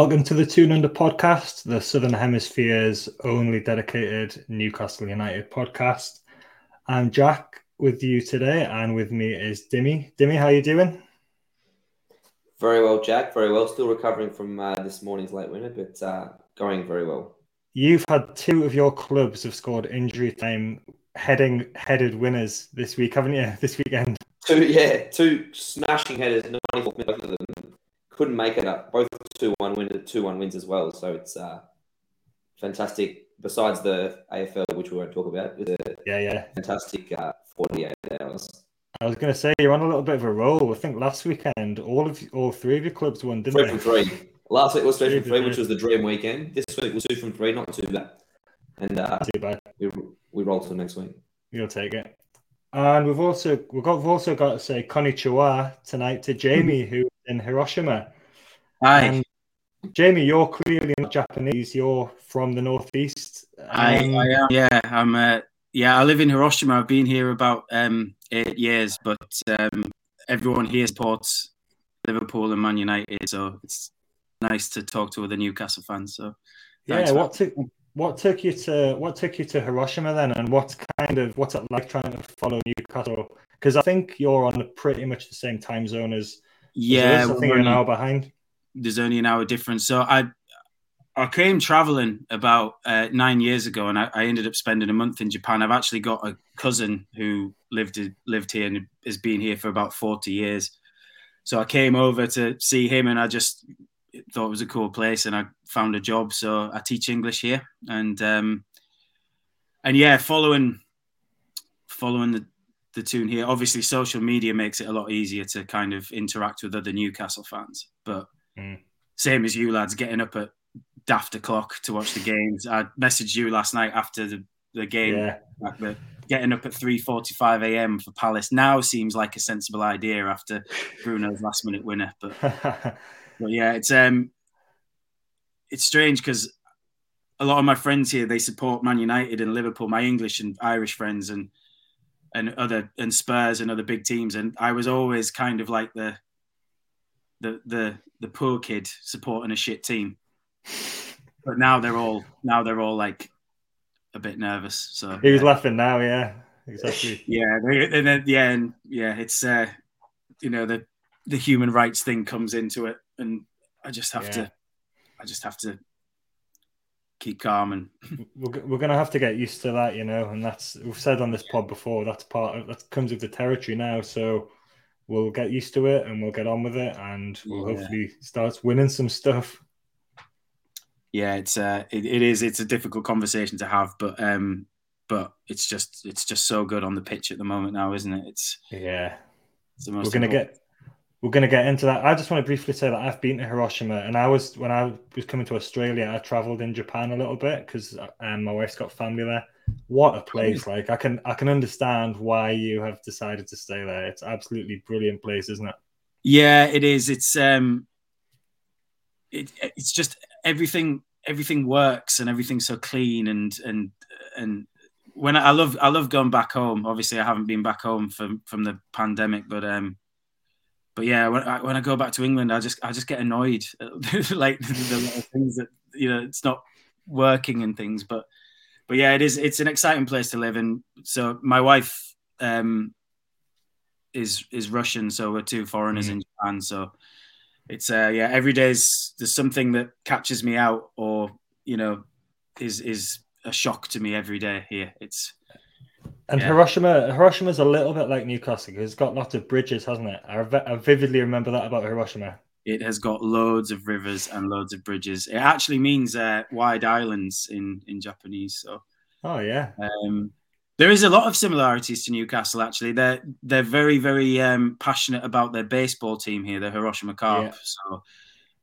Welcome to the Toon Under podcast, the Southern Hemisphere's only dedicated Newcastle United podcast. I'm Jack with you today, and with me is Dimmy. Dimmy, how are you doing? Very well, Jack. Very well. Still recovering from uh, this morning's late winner, but uh, going very well. You've had two of your clubs have scored injury time heading headed winners this week, haven't you? This weekend. Two, yeah, two smashing headers. Ninety-four both of them couldn't make it up. Both two one win, two one wins as well. So it's uh, fantastic. Besides the AFL, which we won't talk about, Yeah, yeah. fantastic uh, forty-eight hours. I was going to say you're on a little bit of a roll. I think last weekend all of all three of your clubs won, didn't Three they? from three. Last week was three Three from three, which was the dream weekend. This week was two from three, not too bad. And uh, Too bad. we we roll to the next week. You'll take it. And we've also we've got we've also got to say konnichiwa tonight to Jamie, who in Hiroshima. Hi, And Jamie, you're clearly not Japanese. You're from the northeast. I, Um, I am. Yeah, I'm. Uh, yeah, I live in Hiroshima. I've been here about um, eight years, but um, everyone here supports Liverpool and Man United, so it's nice to talk to other Newcastle fans. So, yeah. What took what took you to what took you to Hiroshima then, and what kind of what's it like trying to follow Newcastle? Because I think you're on pretty much the same time zone as yeah, us. I we're think an hour behind. there's only an hour difference. So I I came traveling about uh, nine years ago, and I, I ended up spending a month in Japan. I've actually got a cousin who lived lived here and has been here for about forty years. So I came over to see him, and I just thought it was a cool place, and I found a job. So I teach English here, and um, and yeah, following following the the Toon here. Obviously, social media makes it a lot easier to kind of interact with other Newcastle fans, but Mm. same as you lads, getting up at daft o'clock to watch the games. I messaged you last night after the, the game. Yeah, like getting up at 3.45 a.m. for Palace now seems like a sensible idea after Bruno's last minute winner. But, but yeah, it's um, it's strange because a lot of my friends here they support Man United and Liverpool, my English and Irish friends, and and other and Spurs and other big teams, and I was always kind of like the the the the poor kid supporting a shit team. But now they're all now they're all like a bit nervous. So he was laughing now. Yeah, exactly. yeah, and then yeah, and yeah, it's uh, you know the the human rights thing comes into it, and I just have Yeah. to, I just have to keep calm and we're, we're gonna have to get used to that, you know, and that's we've said on this pod before. That's part of that comes with the territory now. So we'll get used to it and we'll get on with it, and we'll Yeah. hopefully start winning some stuff. yeah, it's uh, it, it is it's a difficult conversation to have, but um, but it's just it's just so good on the pitch at the moment now, isn't it? It's, Yeah, it's the most. we're gonna get we're gonna get into that. I just want to briefly say that I've been to Hiroshima, and I was when I was coming to Australia, I travelled in Japan a little bit because um, my wife's got family there. What a place! Like I can I can understand why you have decided to stay there. It's absolutely brilliant place, isn't it? Yeah, it is. It's um, it, it's just everything. Everything works and everything's so clean and and and when I, I love I love going back home. Obviously, I haven't been back home from from the pandemic, but um, but yeah, when I, when I go back to England, I just I just get annoyed, like the, the little things that you know it's not working and things. But but yeah, it is. It's an exciting place to live in. So my wife um is is Russian, so we're two foreigners Mhm. in Japan. So it's uh yeah, every day's there's something that catches me out, or you know, is is a shock to me every day here. It's And Yeah. Hiroshima, Hiroshima's a little bit like Newcastle it's got lots of bridges, hasn't it? I, I vividly remember that about Hiroshima. it has got loads of rivers and loads of bridges. It actually means uh, wide islands in in Japanese. So Oh yeah, um, there is a lot of similarities to Newcastle. Actually, they're they're very very um, passionate about their baseball team here, the Hiroshima Carp. Yeah. So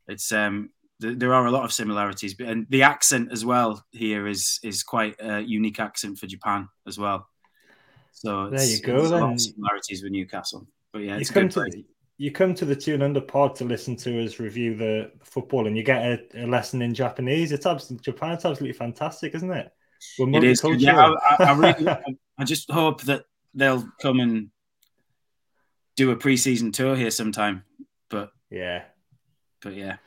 it's um, th- there are a lot of similarities, and the accent as well here is is quite a unique accent for Japan as well. So There you go, there's a lot then. of similarities with Newcastle. But yeah, you come to the, you come to the Toon Under pod to listen to us review the football, and you get a, a lesson in Japanese. It's absolutely Japan. It's absolutely fantastic, isn't it? We're It is. Yeah, I, I, I really, I just hope that they'll come and do a pre-season tour here sometime. But yeah. but yeah,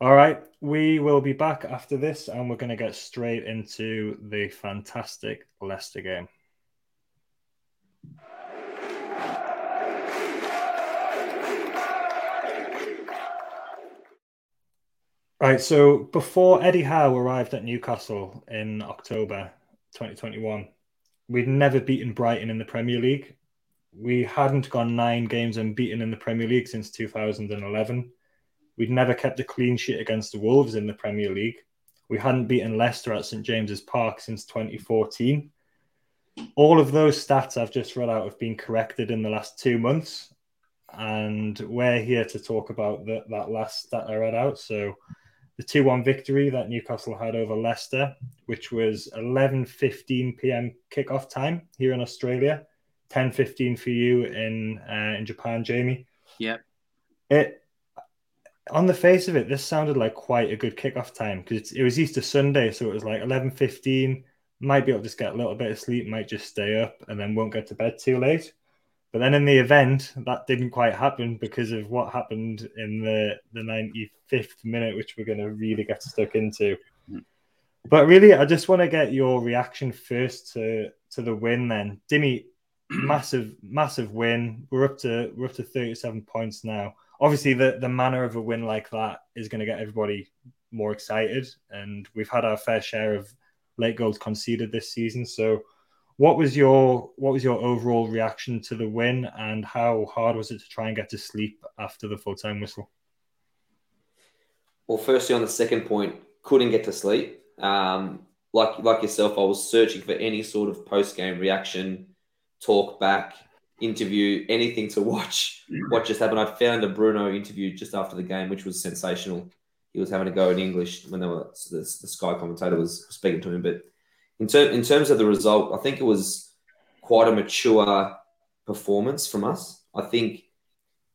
All right, we will be back after this, and we're going to get straight into the fantastic Leicester game. Right, so before Eddie Howe arrived at Newcastle in October 2021, we'd never beaten Brighton in the Premier League. We hadn't gone nine games unbeaten in the Premier League since 2011. We'd never kept a clean sheet against the Wolves in the Premier League. We hadn't beaten Leicester at St James's Park since 2014. All of those stats I've just read out have been corrected in the last two months. And we're here to talk about the, that last stat I read out. So the 2 1 victory that Newcastle had over Leicester, which was 11 15 p.m. kickoff time here in Australia, 10 15 for you in, uh, in Japan, Jamie. Yep. It on the face of it, this sounded like quite a good kickoff time because it was Easter Sunday, so it was like eleven fifteen. Might be able to just get a little bit of sleep, might just stay up, and then won't get to bed too late. But then in the event, that didn't quite happen because of what happened in the the ninety fifth minute, which we're going to really get stuck into. Mm. But really, I just want to get your reaction first to to the win. Then, Dimmy, massive massive win. We're up to we're up to thirty seven points now obviously the the manner of a win like that is going to get everybody more excited, and we've had our fair share of late goals conceded this season. So, what was your what was your overall reaction to the win, and how hard was it to try and get to sleep after the full time whistle? Well, firstly, on the second point, couldn't get to sleep. Um, like like yourself, I was searching for any sort of post game reaction, talk back, interview, anything to watch what just happened. I found a Bruno interview just after the game, which was sensational. He was having to go in English when they were the, the Sky commentator was speaking to him. But in, ter- in terms of the result, I think it was quite a mature performance from us. I think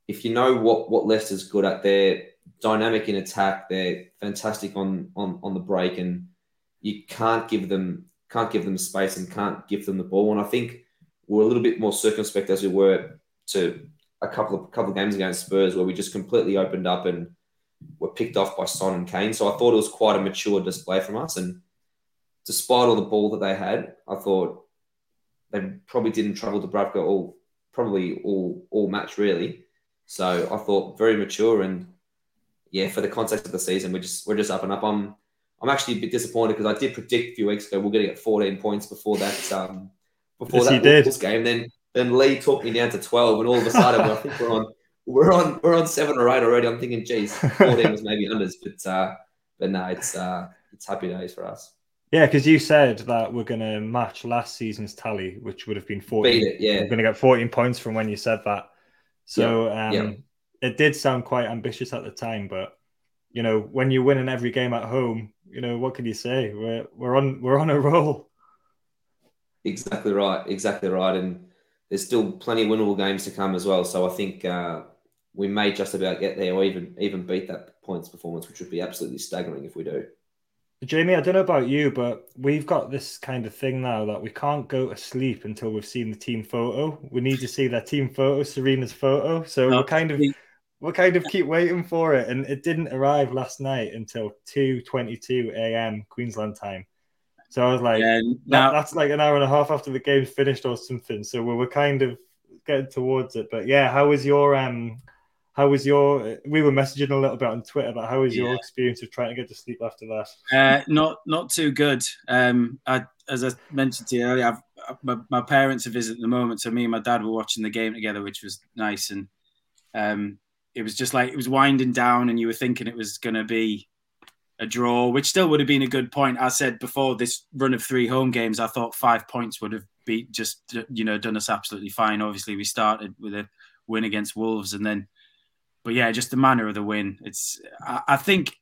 if you know what what Leicester's good at, they're dynamic in attack. They're fantastic on on on the break, and you can't give them can't give them space and can't give them the ball. And I think we're a little bit more circumspect as we were to a couple of couple of games against Spurs, where we just completely opened up and were picked off by Son and Kane. So I thought it was quite a mature display from us. And despite all the ball that they had, I thought they probably didn't travel Dubravka all probably all all match really. So I thought very mature and yeah, for the context of the season, we're just we're just up and up. I'm I'm actually a bit disappointed because I did predict a few weeks ago we're going to get 14 points before that um, before yes, that Wolves game. Then then Lee took me down to 12, and all of a sudden I think we're on we're on we're on seven or eight already. I'm thinking, geez, 14 was maybe unders, but uh, but no, it's uh, it's happy days for us. Yeah, because you said that we're going to match last season's tally, which would have been 14. It, yeah. We're going to get 14 points from when you said that. So um, it did sound quite ambitious at the time, but you know, when you're winning every game at home, you know, what can you say? We're we're on we're on a roll. Exactly right. Exactly right. And there's still plenty of winnable games to come as well. So I think uh, we may just about get there or even even beat that points performance, which would be absolutely staggering if we do. Jamie, I don't know about you, but we've got this kind of thing now that we can't go to sleep until we've seen the team photo. We need to see their team photo, Serena's photo. So we're kind of we kind of keep waiting for it, and it didn't arrive last night until two twenty two a.m. Queensland time. So I was like, yeah, now, that, that's like an hour and a half after the game's finished or something. So we were kind of getting towards it. But yeah, how was your um how was your we were messaging a little bit on Twitter about how was yeah. your experience of trying to get to sleep after that? Uh, not not too good. Um I as I mentioned to you earlier, I've, my, my parents are visiting at the moment, so me and my dad were watching the game together, which was nice. And um it was just like it was winding down and you were thinking it was gonna be a draw, which still would have been a good point. I said before this run of three home games, I thought five points would have beat just you know done us absolutely fine. Obviously, we started with a win against Wolves, and then, but yeah, just the manner of the win. It's I, I think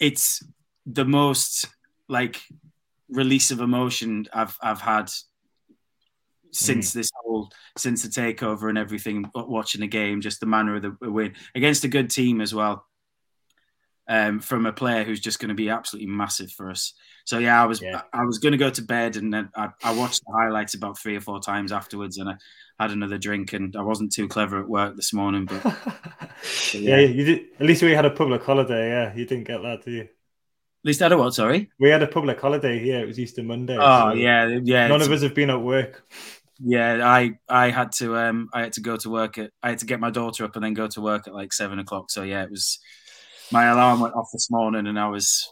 it's the most like release of emotion I've I've had since mm. this whole since the takeover and everything. Watching the game, just the manner of the win against a good team as well um, from a player who's just going to be absolutely massive for us. So yeah, I was yeah. I was going to go to bed and then I, I, watched the highlights about three or four times afterwards, and I had another drink, and I wasn't too clever at work this morning, but Yeah, you did. At least we had a public holiday. Yeah, you didn't get that, did you? At least I had a what? Sorry. We had a public holiday here. It was Easter Monday. Oh so yeah, yeah. None of us have been at work. Yeah, I I had to um I had to go to work at I had to get my daughter up and then go to work at like seven o'clock. So yeah, it was my alarm went off this morning and I was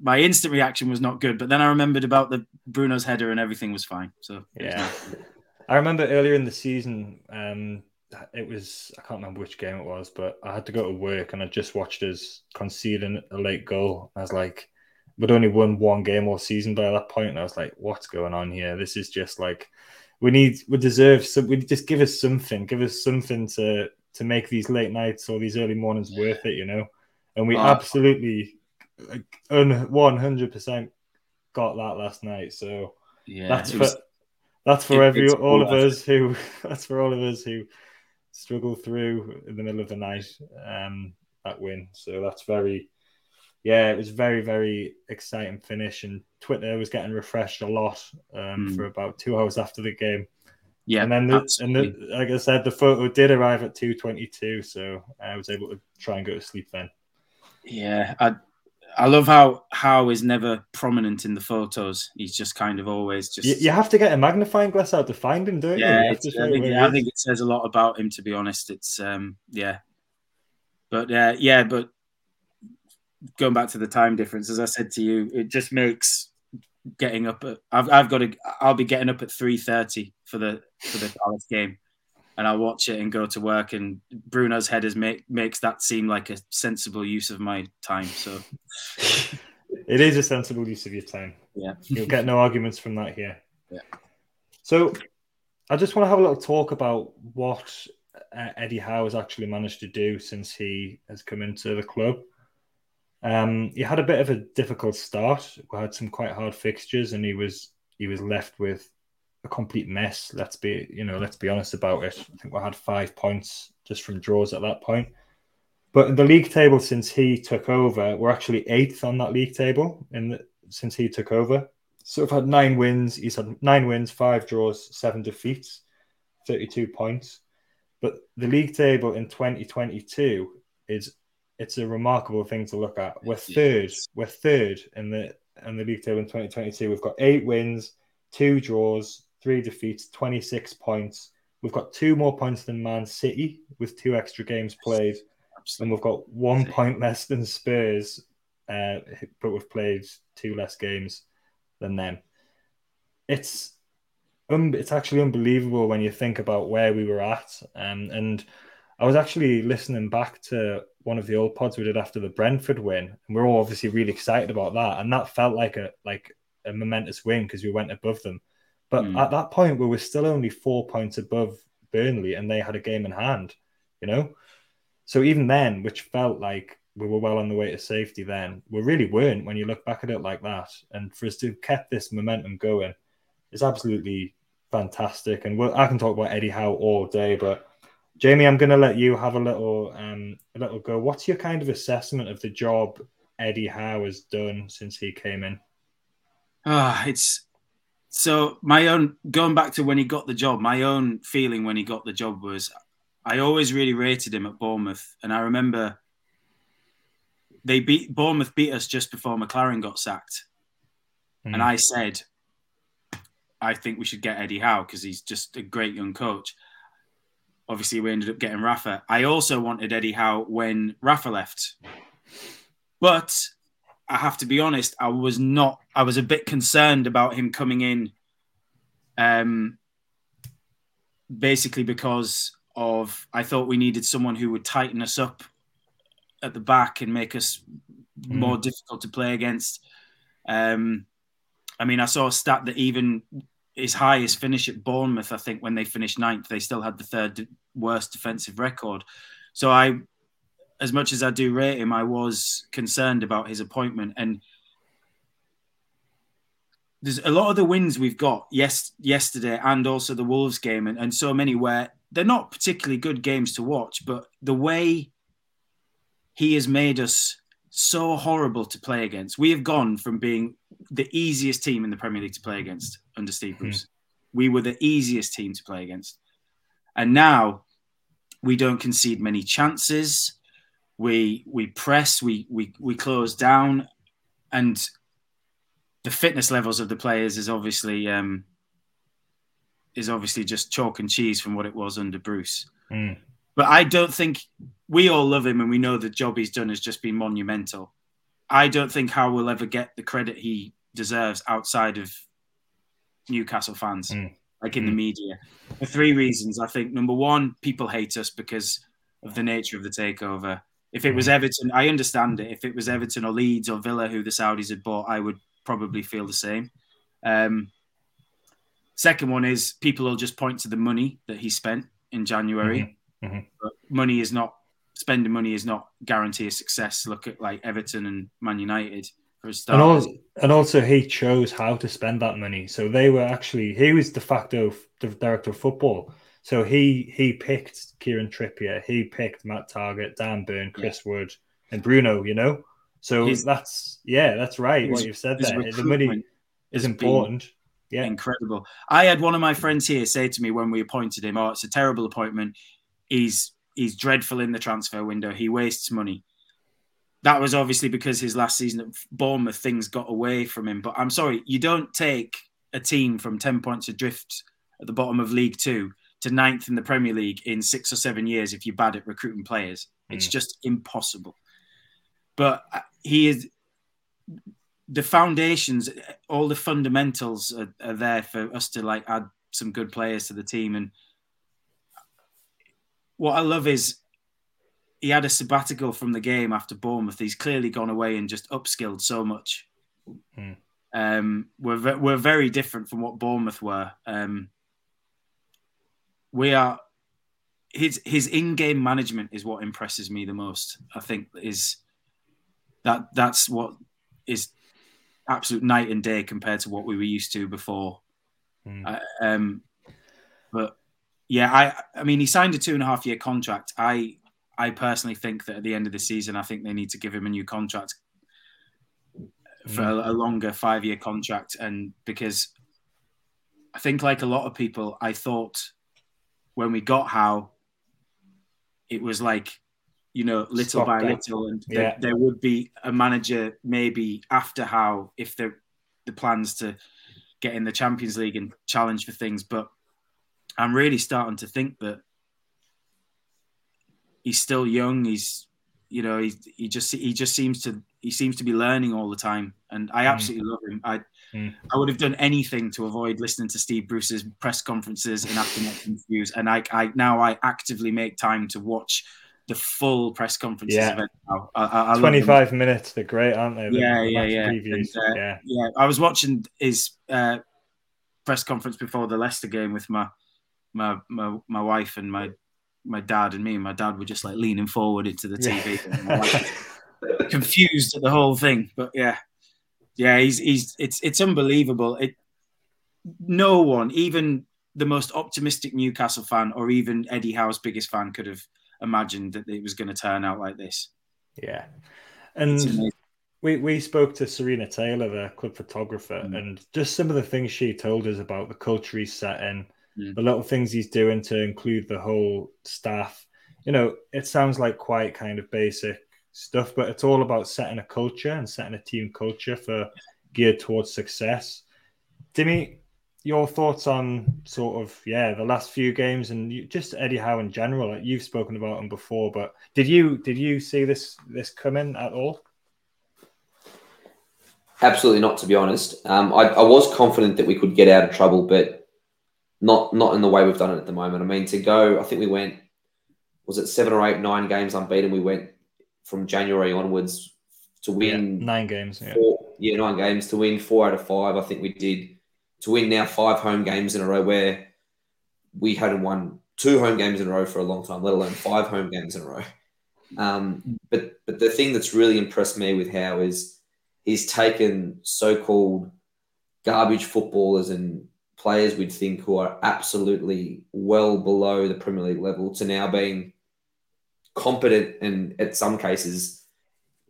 my instant reaction was not good. But then I remembered about the Bruno's header and everything was fine. So Yeah. I remember earlier in the season, um, it was I can't remember which game it was, but I had to go to work and I just watched us conceding a late goal. I was like, we'd only won one game all season by that point, and I was like, what's going on here? This is just like we need we deserve some. We just give us something, give us something to to make these late nights or these early mornings worth it, you know. And we Oh. absolutely one hundred percent got that last night. So yeah, that's was- that's for it- every all of us who that's for all of us who struggle through in the middle of the night um that win. So that's very yeah it was very very exciting finish. And twitter was getting refreshed a lot um Mm. for about two hours after the game. Yeah, and then the, and the, like i said the photo did arrive at 222 so i was able to try and go to sleep then. Yeah, I I love how Howe is never prominent in the photos. He's just kind of always just you, you have to get a magnifying glass out to find him don't you? yeah. you It's, to I, think, I think it says a lot about him, to be honest. It's um yeah, but uh, yeah, but going back to the time difference, as I said to you, it just makes getting up. At, I've I've got to. I'll be getting up at three thirty for the for the Palace game. And I'll watch it and go to work, and Bruno's headers make makes that seem like a sensible use of my time. So It is a sensible use of your time. yeah, You'll get no arguments from that here. Yeah. So I just want to have a little talk about what uh, Eddie Howe has actually managed to do since he has come into the club. Um, he had a bit of a difficult start. We had some quite hard fixtures, and he was he was left with a complete mess. Let's be you know let's be honest about it. I think we had five points just from draws at that point. But in the league table since he took over, we're actually eighth on that league table in the, since he took over. So we've had nine wins. He's had nine wins, five draws, seven defeats, 32 points. But the league table in 2022 is it's a remarkable thing to look at. We're third. We're third in the in the league table in 2022. We've got eight wins, two draws, three defeats, 26 points. We've got two more points than Man City with two extra games played and we've got one point less than Spurs, uh, but we've played two less games than them. It's um, it's actually unbelievable when you think about where we were at. Um, and I was actually listening back to one of the old pods we did after the Brentford win, and we're all obviously really excited about that. And that felt like a like a momentous win because we went above them. But Mm. at that point, we were still only four points above Burnley, and they had a game in hand. You know, so even then, which felt like we were well on the way to safety, then we really weren't when you look back at it like that. And for us to have kept this momentum going is absolutely fantastic. And we'll, I can talk about Eddie Howe all day, but Jamie, I'm going to let you have a little um, a little go. What's your kind of assessment of the job Eddie Howe has done since he came in? Ah, it's so my own going back to when he got the job. My own feeling when he got the job was I always really rated him at Bournemouth, and I remember they beat Bournemouth beat us just before McClaren got sacked, Hmm. and I said I think we should get Eddie Howe because he's just a great young coach. Obviously, we ended up getting Rafa. I also wanted Eddie Howe when Rafa left, but I have to be honest, I was not. I was a bit concerned about him coming in, um, basically because of I thought we needed someone who would tighten us up at the back and make us more difficult to play against. Um, I mean, I saw a stat that even his highest finish at Bournemouth, I think, when they finished ninth, they still had the third worst defensive record. So I as much as I do rate him, I was concerned about his appointment. And there's a lot of the wins we've got yes yesterday and also the Wolves game and, and so many where they're not particularly good games to watch, but the way he has made us so horrible to play against. We have gone from being the easiest team in the Premier League to play against under Steve Bruce. Hmm. We were the easiest team to play against. And now we don't concede many chances. We we press, we we we close down, and the fitness levels of the players is obviously um, is obviously just chalk and cheese from what it was under Bruce. Mm. But I don't think we all love him and we know the job he's done has just been monumental. I don't think Howe will ever get the credit he deserves outside of Newcastle fans, Mm. like in the Mm. media. For three reasons. I think number one, people hate us because of the nature of the takeover. If it was Everton, I understand it. If it was Everton or Leeds or Villa who the Saudis had bought, I would probably feel the same. Um, second one is people will just point to the money that he spent in January. Mhm. Mhm. But money is not spending money is not guarantee of success. Look at like Everton and Man United for a start. And also, and also, he chose how to spend that money. So they were actually he was de facto the director of football. So he he picked Kieran Trippier, he picked Matt Targett, Dan Burn, Chris Wood, and Bruno. You know, so His- that's yeah, that's right. his- what you've said there. The money is important. Yeah, incredible. I had one of my friends here say to me when we appointed him, "Oh, it's a terrible appointment. He's he's dreadful in the transfer window. He wastes money." That was obviously because his last season at Bournemouth things got away from him. But I'm sorry, you don't take a team from ten points adrift at the bottom of League Two to ninth in the Premier League in six or seven years if you're bad at recruiting players. It's just impossible. But uh, he is the foundations, all the fundamentals are, are there for us to like add some good players to the team. And what I love is he had a sabbatical from the game after Bournemouth. He's clearly gone away and just upskilled so much. Hmm. Um, we're we're very different from what Bournemouth were. Um, we are his his in-game management is what impresses me the most. I think is that that's what is absolute night and day compared to what we were used to before. Mm. Um, but yeah, I I mean he signed a two and a half year contract. I I personally think that at the end of the season, I think they need to give him a new contract for a, a longer five year contract, and because I think like a lot of people, I thought when we got Howe, it was like you know little Stop by that. little, and Yeah. there, there would be a manager maybe after Howe if the the plans to get in the Champions League and challenge for things, but I'm really starting to think that he's still young. He's, you know, he he just he just seems to he seems to be learning all the time, and I mm. absolutely love him. I Mm. I would have done anything to avoid listening to Steve Bruce's press conferences and after-match interviews, and I I now I actively make time to watch the full press conferences. Yeah. I, I, I love them. Twenty-five minutes. They're great, aren't they? The- Yeah, yeah, yeah. And, uh, yeah. yeah, I was watching his uh, press conference before the Leicester game with my my my, my wife and my my dad and me. And my dad were just like leaning forward into the TV, wife confused at the whole thing. But yeah, yeah, he's he's it's it's unbelievable. It no one, even the most optimistic Newcastle fan or even Eddie Howe's biggest fan, could have imagined that it was going to turn out like this. Yeah. And we, we spoke to Serena Taylor, the club photographer, Mm. and just some of the things she told us about the culture he's set setting, Mm. the little things he's doing to include the whole staff. You know, it sounds like quite kind of basic stuff, but it's all about setting a culture and setting a team culture for geared towards success. Dimmy, your thoughts on sort of yeah the last few games and you, just Eddie Howe in general? Like you've spoken about him before, but did you did you see this this coming at all? Absolutely not, to be honest. Um, I, I was confident that we could get out of trouble, but not not in the way we've done it at the moment. I mean, to go, I think we went, was it seven or eight, nine games unbeaten? We went from January onwards to win Yeah, nine games. Yeah. four, yeah, nine games to win four out of five. I think we did to win now five home games in a row where we hadn't won two home games in a row for a long time, let alone five home games in a row. Um, but but the thing that's really impressed me with Howe is he's taken so-called garbage footballers and players we'd think who are absolutely well below the Premier League level to now being competent and at some cases,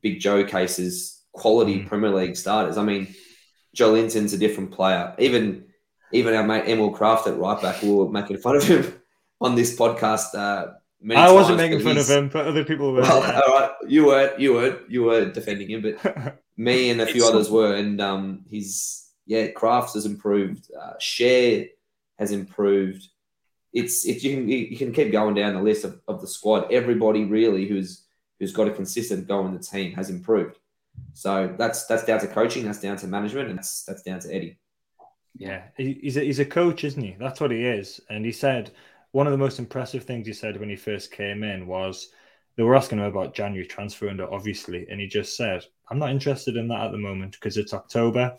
Big Joe cases, quality Mm. Premier League starters. I mean, Joelinton's a different player. Even even our mate Emil Krafth at right back, we were making fun of him on this podcast uh, many I wasn't making fun of him, but other people were. Well, all right, you were, you were, you were defending him, but me and a few It's- others were, and um, he's yeah, Krafth's has improved, uh, Schär has improved. It's if you can you can keep going down the list of, of the squad. Everybody really who's who's got a consistent go in the team has improved. So that's that's down to coaching, that's down to management, and that's that's down to Eddie. Yeah, he's a, he's a coach, isn't he? That's what he is. And he said one of the most impressive things he said when he first came in was they were asking him about January transfer window, obviously, and he just said, "I'm not interested in that at the moment because it's October.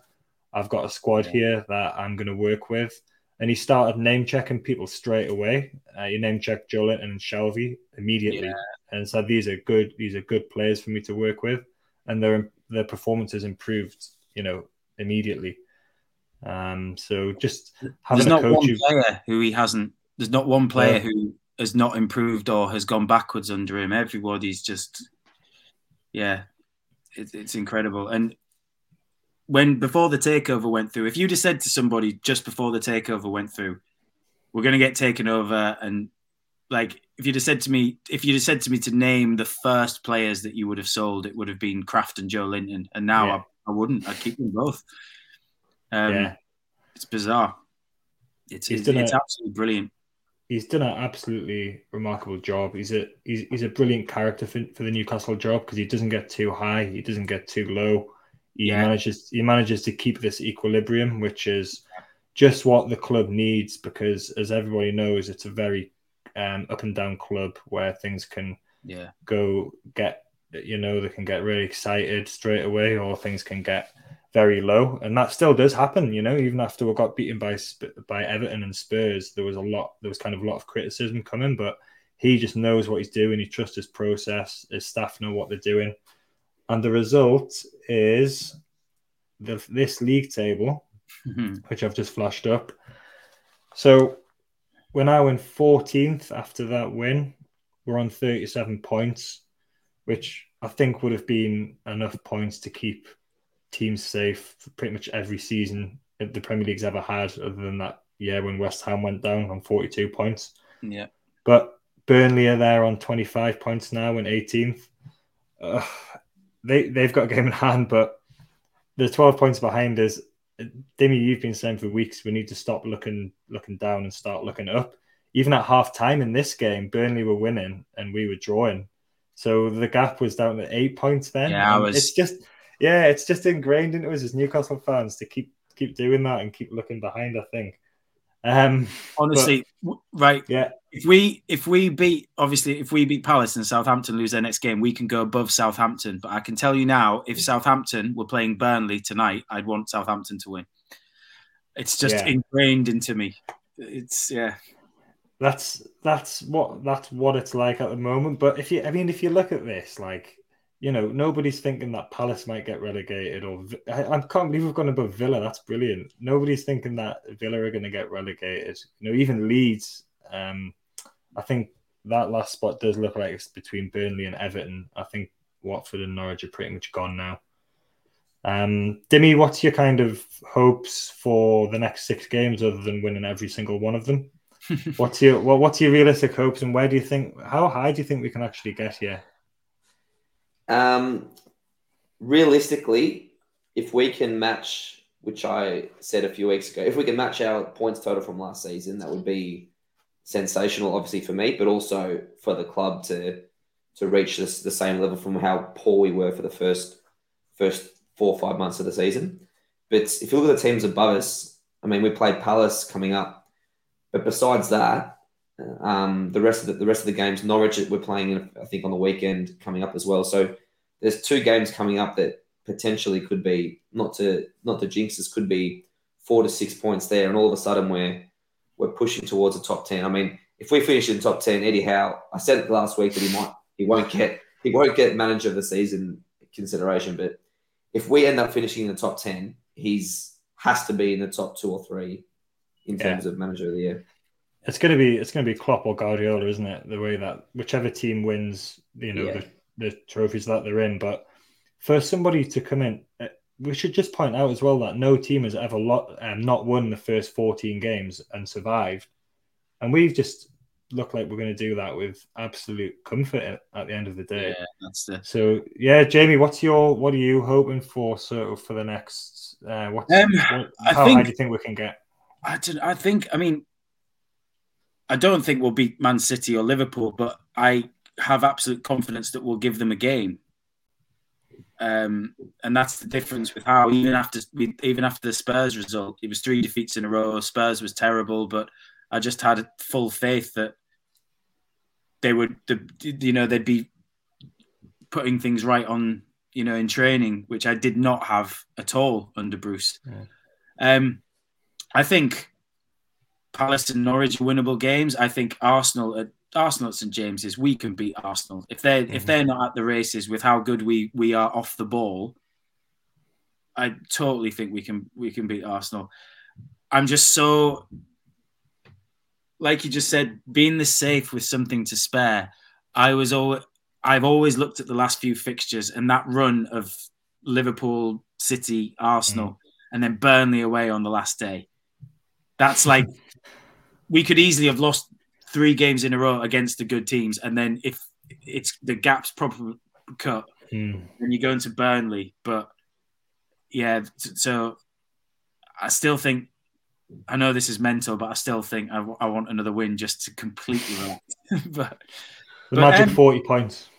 I've got a squad Yeah. here that I'm going to work with." And he started name checking people straight away. Uh, he name checked Joe and Shelvey immediately, Yeah. and said, "These are good. These are good players for me to work with." And their their performances improved, you know, immediately. Um, so just having There's a not coach one who, player who he hasn't. There's not one player Yeah. who has not improved or has gone backwards under him. Everybody's just, yeah, it, it's incredible. And when before the takeover went through, if you'd have said to somebody just before the takeover went through, we're going to get taken over, and like if you'd have said to me, if you'd have said to me to name the first players that you would have sold, it would have been Krafth and Joelinton, and now Yeah. I, I wouldn't. I'd keep them both. Um, yeah, it's bizarre. It's He's it's, it's a- absolutely brilliant. he's done an absolutely remarkable job. He's a he's, he's a brilliant character for, for the Newcastle job because he doesn't get too high, he doesn't get too low. He Yeah. manages he manages to keep this equilibrium, which is just what the club needs because, as everybody knows, it's a very um, up and down club where things can Yeah, go get you know they can get really excited straight away or things can get very low. And that still does happen you know even after we got beaten by by Everton and Spurs there was a lot there was kind of a lot of criticism coming but he just knows what he's doing. He trusts his process. His staff know what they're doing and the result is the, this league table mm-hmm. which I've just flashed up. So we're now in 14th after that win. We're on 37 points, which I think would have been enough points to keep teams safe for pretty much every season the Premier League's ever had, other than that year when West Ham went down on 42 points. yeah. But Burnley are there on 25 points now in 18th. Ugh, they, they've got a game in hand, but the 12 points behind us. Dimmy, you've been saying for weeks we need to stop looking looking down and start looking up. Even at half time in this game, Burnley were winning and we were drawing. So the gap was down to eight points then. Yeah, I was- It's just yeah, it's just ingrained into us as Newcastle fans to keep keep doing that and keep looking behind. I think. Um, Honestly, w right. yeah, If we if we beat obviously if we beat Palace and Southampton lose their next game, we can go above Southampton. But I can tell you now, if Southampton were playing Burnley tonight, I'd want Southampton to win. It's just Yeah. ingrained into me. It's yeah, that's that's what that's what it's like at the moment. But if you, I mean, if you look at this, like you know, nobody's thinking that Palace might get relegated, or I, I can't believe we've gone above Villa. That's brilliant. Nobody's thinking that Villa are going to get relegated. You know, even Leeds. Um, I think that last spot does look like it's between Burnley and Everton. I think Watford and Norwich are pretty much gone now. Um, Dimmy, what's your kind of hopes for the next six games other than winning every single one of them? what's your what, what's your realistic hopes and where do you think how high do you think we can actually get here? Um, realistically, if we can match, which I said a few weeks ago, if we can match our points total from last season, that would be sensational, obviously for me, but also for the club to to reach this the same level from how poor we were for the first first four or five months of the season. But if you look at the teams above us, I mean, we played Palace coming up, but besides that, um, the rest of the, the rest of the games, Norwich we're playing, I think, on the weekend coming up as well. So there's two games coming up that potentially could be not to not to jinx this could be four to six points there, and all of a sudden we're we're pushing towards the top ten. I mean, if we finish in top ten, Eddie Howe, I said it last week that he might he won't get he won't get manager of the season consideration, but if we end up finishing in the top ten, he's has to be in the top two or three in Yeah. terms of manager of the year. It's gonna be it's gonna be Klopp or Guardiola, isn't it? The way that whichever team wins, you know, Yeah. the, the trophies that they're in. But for somebody to come in, uh, we should just point out as well that no team has ever lot, um, not won the first 14 games and survived. And we've just look like we're going to do that with absolute comfort at, at the end of the day. Yeah, that's. So yeah, Jamie, what's your what are you hoping for sort of for the next? Uh, what's, Um, what, I how think- high do you think we can get? I don't. I think. I mean, I don't think we'll beat Man City or Liverpool, but I have absolute confidence that we'll give them a game. Um, and that's the difference with how even after even after the Spurs result, it was three defeats in a row. Spurs was terrible, but I just had full faith that they would, the, you know, they'd be putting things right on, you know, in training, which I did not have at all under Bruce. Yeah. Um, I think Palace and Norwich are winnable games. I think Arsenal at Arsenal at St James's, we can beat Arsenal if they are if mm-hmm. they're not at the races with how good we we are off the ball. I totally think we can we can beat Arsenal. I'm just so like you just said, being this safe with something to spare. I was all I've always looked at the last few fixtures and that run of Liverpool, City, Arsenal, mm. and then Burnley away on the last day. That's like we could easily have lost three games in a row against the good teams, and then if it's the gaps properly cut, Hmm. then you go into Burnley. But yeah, so I still think I know this is mental, but I still think I, w- I want another win just to completely relax. but The But, magic um, forty points.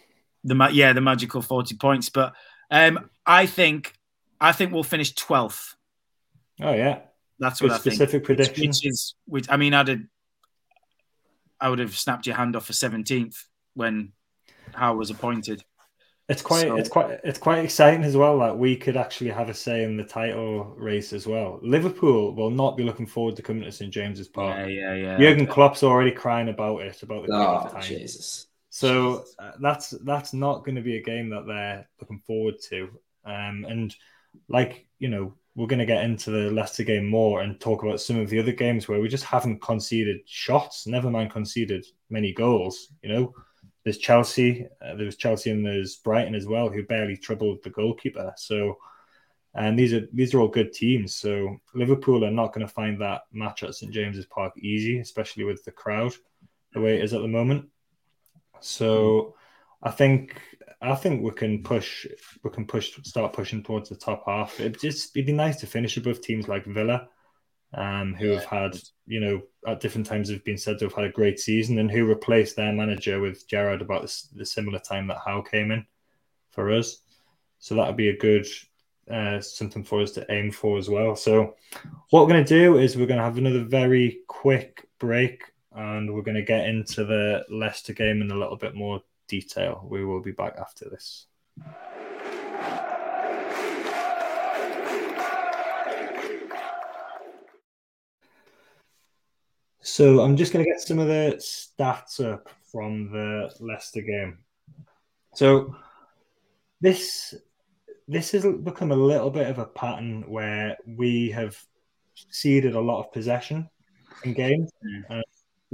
the ma- yeah, the magical forty points. But um, I think I think we'll finish twelfth. Oh yeah, That's what I think. specific Which, prediction. which is, which I mean, I'd have, I would have snapped your hand off for seventeenth when Howe was appointed. It's quite, So- it's quite, it's quite exciting as well that we could actually have a say in the title race as well. Liverpool will not be looking forward to coming to St James's Park. Yeah, yeah, yeah. Jurgen Klopp's already crying about it, about the Oh, time. Jesus. So uh, that's that's not going to be a game that they're looking forward to. Um, and like you know, we're going to get into the Leicester game more and talk about some of the other games where we just haven't conceded shots. Never mind conceded many goals. You know, there's Chelsea, uh, there's Chelsea, and there's Brighton as well, who barely troubled the goalkeeper. So. And these are these are all good teams. So Liverpool are not going to find that match at St James's Park easy, especially with the crowd the way it is at the moment. So I think I think we can push we can push start pushing towards the top half. It just it'd be nice to finish above teams like Villa, um, who have had you know at different times have been said to have had a great season and who replaced their manager with Gerrard about the, the similar time that Howe came in for us. So that would be a good uh, something for us to aim for as well. So what we're going to do is we're going to have another very quick break and we're going to get into the Leicester game in a little bit more detail. We will be back after this. So I'm just going to get some of the stats up from the Leicester game. So this this has become a little bit of a pattern where we have ceded a lot of possession in games. Mm.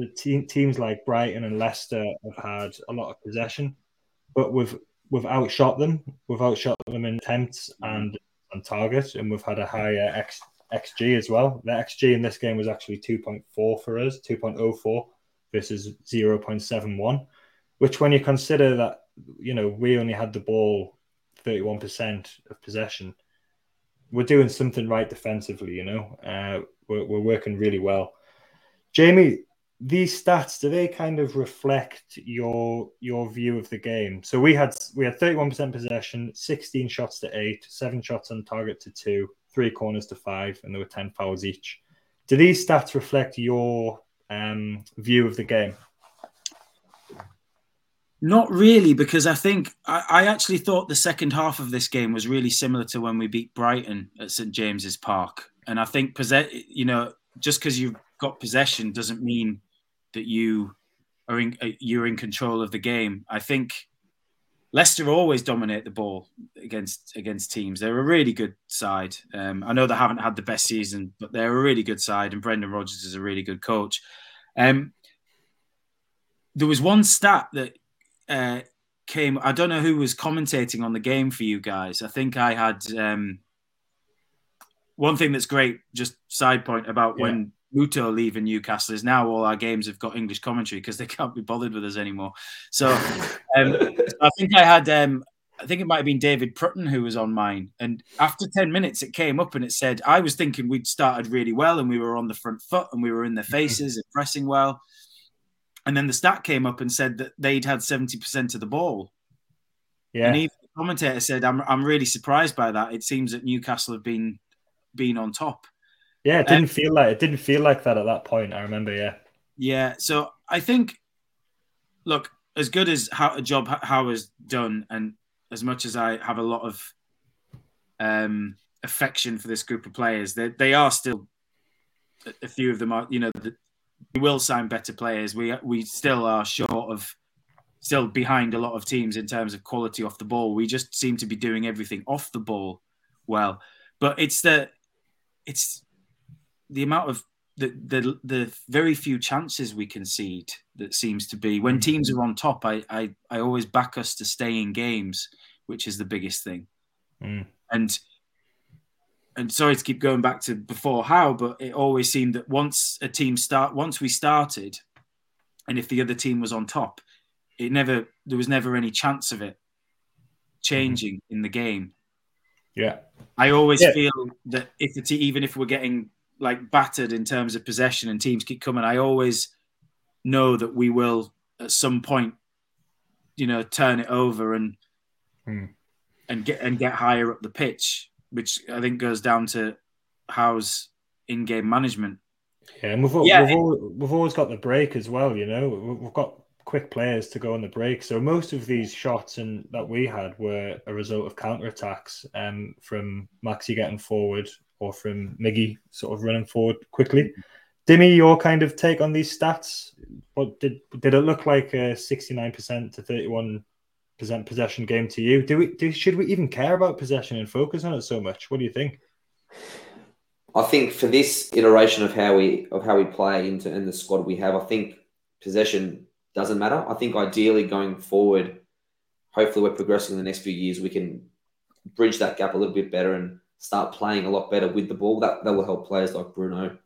The te- teams like Brighton and Leicester have had a lot of possession, but we've we've outshot them. We've outshot them in attempts and on target, and we've had a higher X, XG as well. The XG in this game was actually 2.4 for us, 2.04 versus 0.71, which when you consider that, you know, we only had the ball 31% of possession, we're doing something right defensively, you know. Uh, we're, we're working really well. Jamie, these stats do they kind of reflect your your view of the game? So we had we had 31% possession, 16 shots to 8, 7 shots on target to 2, 3 corners to 5 and there were 10 fouls each. Do these stats reflect your um, view of the game? Not really, because I think I, I actually thought the second half of this game was really similar to when we beat Brighton at St James's Park, and I think possess, you know, just because you've got possession doesn't mean that you are in uh, you're in control of the game. I think Leicester always dominate the ball against against teams. They're a really good side. Um, I know they haven't had the best season, but they're a really good side, and Brendan Rodgers is a really good coach. Um, there was one stat that uh, came. I don't know who was commentating on the game for you guys. I think I had um, one thing that's great. Just side point about Yeah. when Muto leaving Newcastle is now all our games have got English commentary because they can't be bothered with us anymore. So um, I think I had, um, I think it might have been David Prutton who was on mine. And after 10 minutes, it came up and it said, I was thinking we'd started really well and we were on the front foot and we were in their mm-hmm. faces and pressing well. And then the stat came up and said that they'd had 70% of the ball. Yeah. And even the commentator said, I'm, I'm really surprised by that. It seems that Newcastle have been been on top. Yeah, it didn't um, feel like it didn't feel like that at that point. I remember, yeah. Yeah, so I think, look, as good as how a job Howe has done, and as much as I have a lot of um, affection for this group of players, they they are still a few of them are, you know, the, we will sign better players. We we still are short of, still behind a lot of teams in terms of quality off the ball. We just seem to be doing everything off the ball well. But it's the it's the amount of the, the the very few chances we concede that seems to be when teams are on top. I I, I always back us to stay in games, which is the biggest thing. Mm. And and sorry to keep going back to before Howe, but it always seemed that once a team start once we started, and if the other team was on top, it never there was never any chance of it changing mm. in the game. Yeah. I always yeah. feel that if the even if we're getting like battered in terms of possession and teams keep coming, I always know that we will at some point, you know, turn it over and hmm. and get and get higher up the pitch, which I think goes down to Howe's in-game management. Yeah, and we've, yeah, we've, always, we've always got the break as well. You know, we've got quick players to go on the break. So most of these shots and that we had were a result of counter attacks um, from Maxi getting forward or from Miggy sort of running forward quickly. Dimmy, your kind of take on these stats? What did did it look like a sixty nine percent to thirty one percent possession game to you? Do we do should we even care about possession and focus on it so much? What do you think? I think for this iteration of how we of how we play into in the squad we have, I think possession doesn't matter. I think ideally going forward, hopefully we're progressing in the next few years. We can bridge that gap a little bit better and start playing a lot better with the ball. That that will help players like Bruno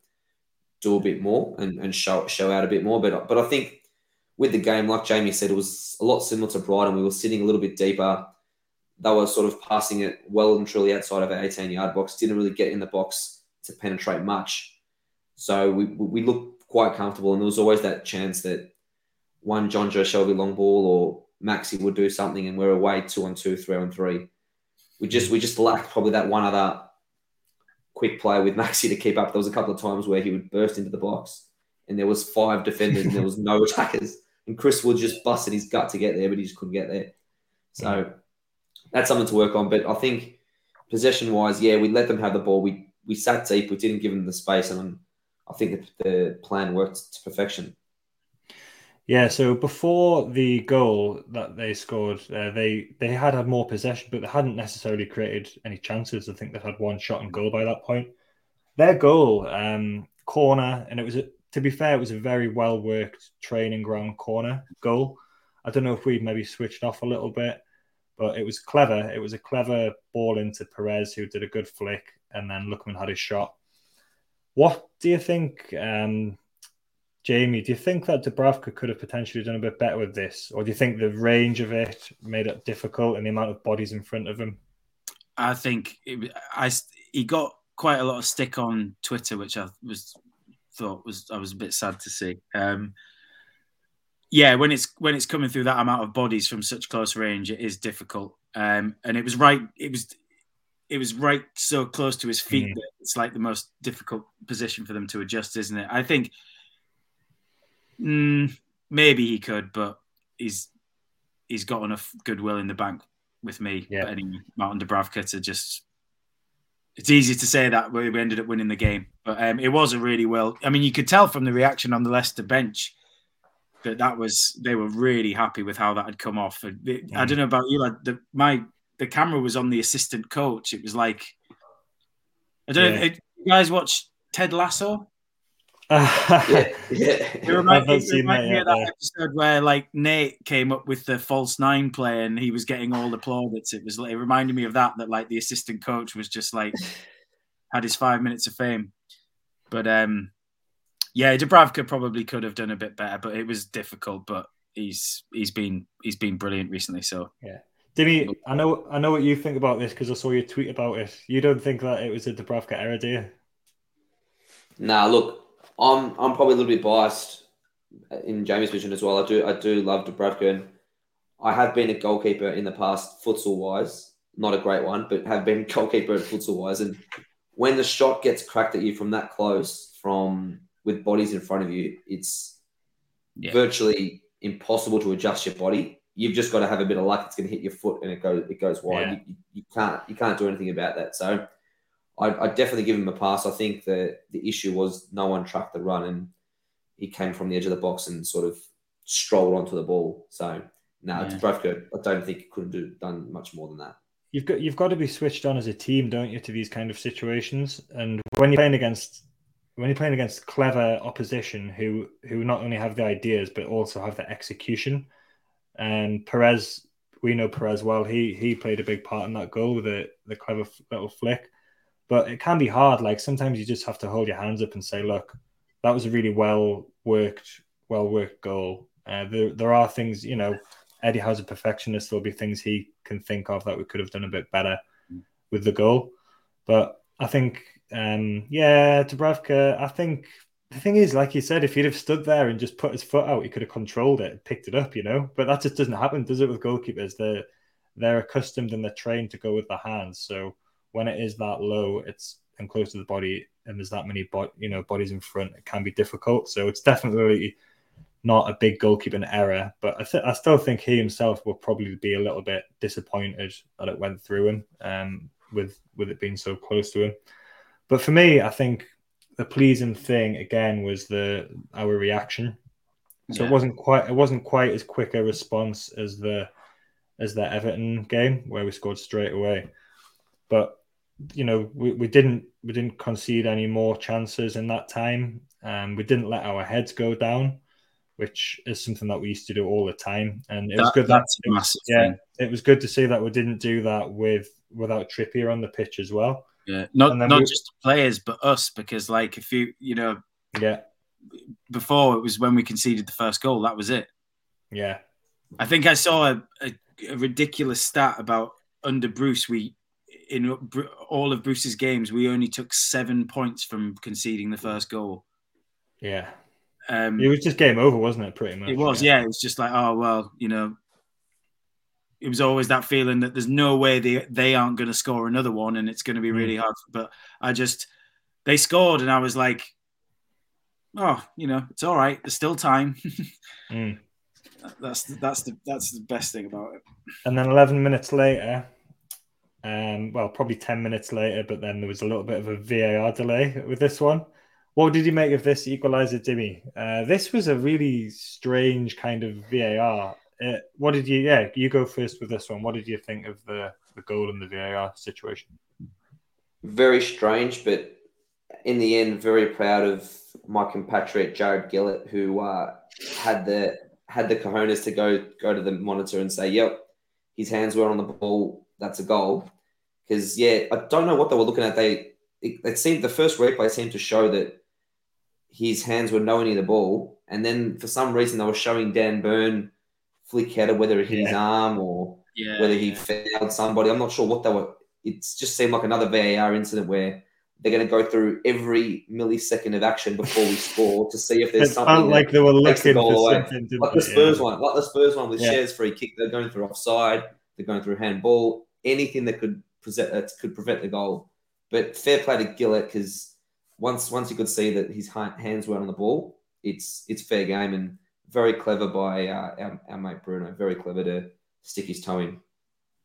do a bit more and, and show show out a bit more. But but I think with the game, like Jamie said, it was a lot similar to Brighton. We were sitting a little bit deeper. They were sort of passing it well and truly outside of our 18 yard box. Didn't really get in the box to penetrate much. So we we looked quite comfortable, and there was always that chance that one Jonjo Shelvey long ball or Maxi would do something and we're away two on two, three on three. We just we just lacked probably that one other quick play with Maxi to keep up. There was a couple of times where he would burst into the box and there was five defenders and there was no attackers. And Chris Wood just busted his gut to get there, but he just couldn't get there. So that's something to work on. But I think possession wise, yeah, we let them have the ball. We we sat deep. We didn't give them the space, and I think the, the plan worked to perfection. Yeah, so before the goal that they scored, uh, they they had had more possession, but they hadn't necessarily created any chances. I think they had one shot and goal by that point. Their goal, um, corner, and it was a, to be fair, it was a very well worked training ground corner goal. I don't know if we maybe switched off a little bit, but it was clever. It was a clever ball into Perez, who did a good flick, and then Lookman had his shot. What do you think? Um, Jamie, do you think that Dubravka could have potentially done a bit better with this, or do you think the range of it made it difficult and the amount of bodies in front of him? I think it, I he got quite a lot of stick on Twitter, which I was thought was I was a bit sad to see. Um, yeah, when it's when it's coming through that amount of bodies from such close range, it is difficult. Um, and it was right. It was it was right so close to his feet mm. that it's like the most difficult position for them to adjust, isn't it? I think Mm, maybe he could, but he's he's got enough goodwill in the bank with me. Yeah. Anyway, Martin Dubravka to just. It's easy to say that we ended up winning the game, but um, it was a really well. I mean, you could tell from the reaction on the Leicester bench that that was they were really happy with how that had come off. It. I don't know about you, like the my the camera was on the assistant coach. It was like I don't yeah. know. You guys watch Ted Lasso? Yeah, yeah. It reminded, it reminded me of that episode where like Nate came up with the false nine play and he was getting all the plaudits. It was like it reminded me of that that like the assistant coach was just like had his five minutes of fame. But um Yeah, Dubravka probably could have done a bit better, but it was difficult. But he's he's been he's been brilliant recently. So yeah, Dimmy, I know I know what you think about this because I saw your tweet about it. You don't think that it was a Dubravka error, do you? Nah, look, I'm I'm probably a little bit biased in Jamie's vision as well. I do I do love Dubravka, and I have been a goalkeeper in the past, futsal wise. Not a great one, but have been goalkeeper at futsal wise. And when the shot gets cracked at you from that close, from with bodies in front of you, it's yeah. virtually impossible to adjust your body. You've just got to have a bit of luck. It's going to hit your foot and it goes it goes wide. Yeah. You, you, can't you can't do anything about that. So I I definitely give him a pass. I think the the issue was no one tracked the run and he came from the edge of the box and sort of strolled onto the ball. So no, yeah. Dubravka, I don't think he could have done much more than that. You've got you've got to be switched on as a team, don't you, to these kind of situations? And when you're playing against when you're playing against clever opposition who who not only have the ideas but also have the execution. And Perez, we know Perez well. He he played a big part in that goal with the the clever little flick. But it can be hard. Like sometimes you just have to hold your hands up and say, "Look, that was a really well worked, well worked goal." Uh, there there are things, you know. Eddie has a perfectionist. There'll be things he can think of that we could have done a bit better with the goal. But I think um, yeah, Dubravka, I think the thing is, like you said, if he'd have stood there and just put his foot out, he could have controlled it, picked it up, you know. But that just doesn't happen, does it, with goalkeepers? They're they're accustomed and they're trained to go with the hands. So when it is that low, it's and close to the body, and there's that many bo- you know bodies in front, it can be difficult. So it's definitely not a big goalkeeping error, but I, th- I still think he himself will probably be a little bit disappointed that it went through him, um, with with it being so close to him. But for me, I think the pleasing thing again was the our reaction. So yeah. it wasn't quite it wasn't quite as quick a response as the as the Everton game where we scored straight away. But you know, we, we didn't we didn't concede any more chances in that time. Um, we didn't let our heads go down, which is something that we used to do all the time. And it that, was good that it, yeah, thing. it was good to see that we didn't do that with without Trippier on the pitch as well. Yeah, not not we... just players, but us, because like if you you know, yeah, before it was when we conceded the first goal, that was it. Yeah, I think I saw a, a, a ridiculous stat about under Bruce, we in all of Bruce's games, we only took seven points from conceding the first goal. Yeah. Um, it was just game over, wasn't it? Pretty much. It was, yeah. yeah. It was just like, oh well, you know, it was always that feeling that there's no way they they aren't going to score another one, and it's going to be really mm. hard. But I just they scored, and I was like, oh, you know, it's all right. There's still time. mm. That's that's the that's the best thing about it. And then 11 minutes later, um, well, probably 10 minutes later, but then there was a little bit of a VAR delay with this one. What did you make of this equalizer, Dimmy? Uh, this was a really strange kind of VAR. Uh, what did you? Yeah, you go first with this one. What did you think of the the goal in the VAR situation? Very strange, but in the end, very proud of my compatriot Jarred Gillett, who uh, had the had the cojones to go go to the monitor and say, "Yep, his hands were on the ball. That's a goal." Because yeah, I don't know what they were looking at. They it, it seemed the first replay seemed to show that his hands were nowhere near the ball, and then for some reason they were showing Dan Burn flick header, whether it hit yeah. his arm or yeah, whether he yeah. fouled somebody. I'm not sure what they were. It just seemed like another VAR incident where they're going to go through every millisecond of action before we score to see if there's it something like they were looking the for away. something. Like the Spurs one, like the Spurs one with yeah. Schär's free kick. They're going through offside. They're going through handball. Anything that could present uh, could prevent the goal. But fair play to Gillett because once once you could see that his hands weren't on the ball, it's it's fair game and very clever by uh, our, our mate Bruno. Very clever to stick his toe in.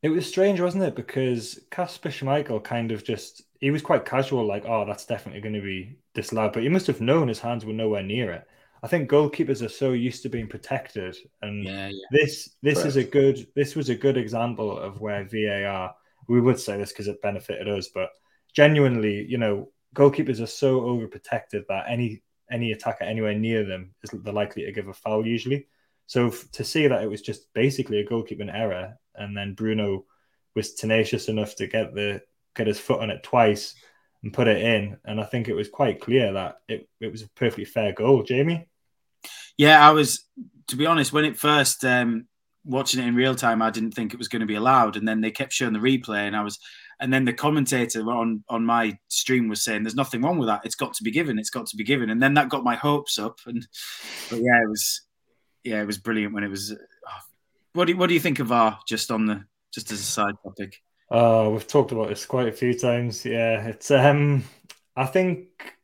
It was strange, wasn't it? Because Kasper Schmeichel kind of just he was quite casual, like, "Oh, that's definitely going to be disallowed," but he must have known his hands were nowhere near it. I think goalkeepers are so used to being protected, and yeah, yeah. this this Correct. is a good this was a good example of where VAR. We would say this because it benefited us, but genuinely, you know, goalkeepers are so overprotected that any any attacker anywhere near them is they're likely to give a foul usually. So f- to see that it was just basically a goalkeeping error, and then Bruno was tenacious enough to get the get his foot on it twice, and put it in. And I think it was quite clear that it, it was a perfectly fair goal. Jamie? Yeah, I was, to be honest, when it first, um, watching it in real time, I didn't think it was going to be allowed. And then they kept showing the replay, and I was, and then the commentator on on my stream was saying, "There's nothing wrong with that. It's got to be given. It's got to be given." And then that got my hopes up. And but yeah, it was, yeah, it was brilliant when it was. Oh, what do you, what do you think of VAR? Just on the just as a side topic. Oh, we've talked about this quite a few times. Yeah, it's um, I think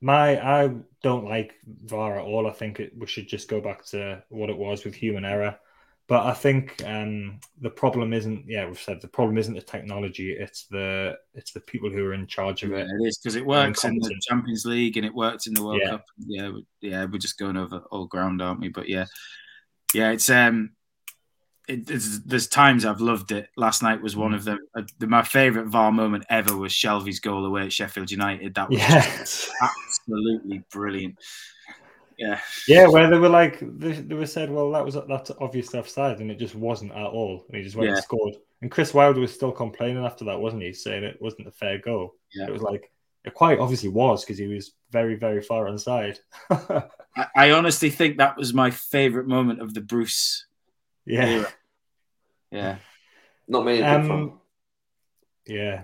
my I don't like VAR at all. I think it, we should just go back to what it was with human error. But I think um, the problem isn't, yeah, we've said the problem isn't the technology; it's the it's the people who are in charge of Yeah, it. it is because it works in the. Champions League and it worked in the World Yeah. Cup. Yeah, we- yeah, we're just going over old ground, aren't we? But yeah, yeah, it's um, it, it's, there's times I've loved it. Last night was Mm. one of them. Uh, the, my favourite VAR moment ever was Shelvey's goal away at Sheffield United. That was just absolutely brilliant. Yeah, yeah. Where they were like, they, they were said, well, that was that's obviously offside, and it just wasn't at all. And he just went Yeah. and scored. And Chris Wilder was still complaining after that, wasn't he? Saying it wasn't a fair goal. Yeah. It was like it quite obviously was because he was very, very far onside. I, I honestly think that was my favourite moment of the Bruce yeah. era. Yeah, Not many to pick Um. Yeah.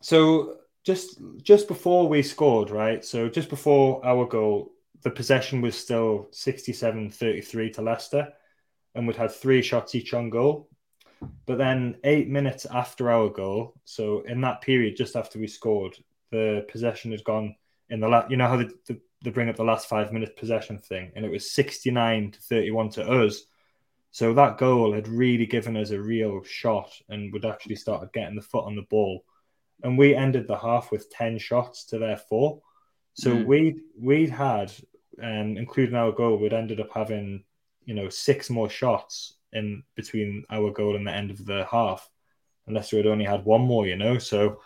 So just just before we scored, right? So just before our goal, the possession was still 67-33 to Leicester, and we'd had three shots each on goal. But then eight minutes after our goal, so in that period, just after we scored, the possession had gone in the last. You know how they, they, they bring up the last five minute possession thing, and it was sixty nine to thirty one to us. So that goal had really given us a real shot, and would actually started getting the foot on the ball, and we ended the half with ten shots to their four. So Mm. we we'd had, um, including our goal, we'd ended up having, you know, six more shots in between our goal and the end of the half, unless we had only had one more, you know. So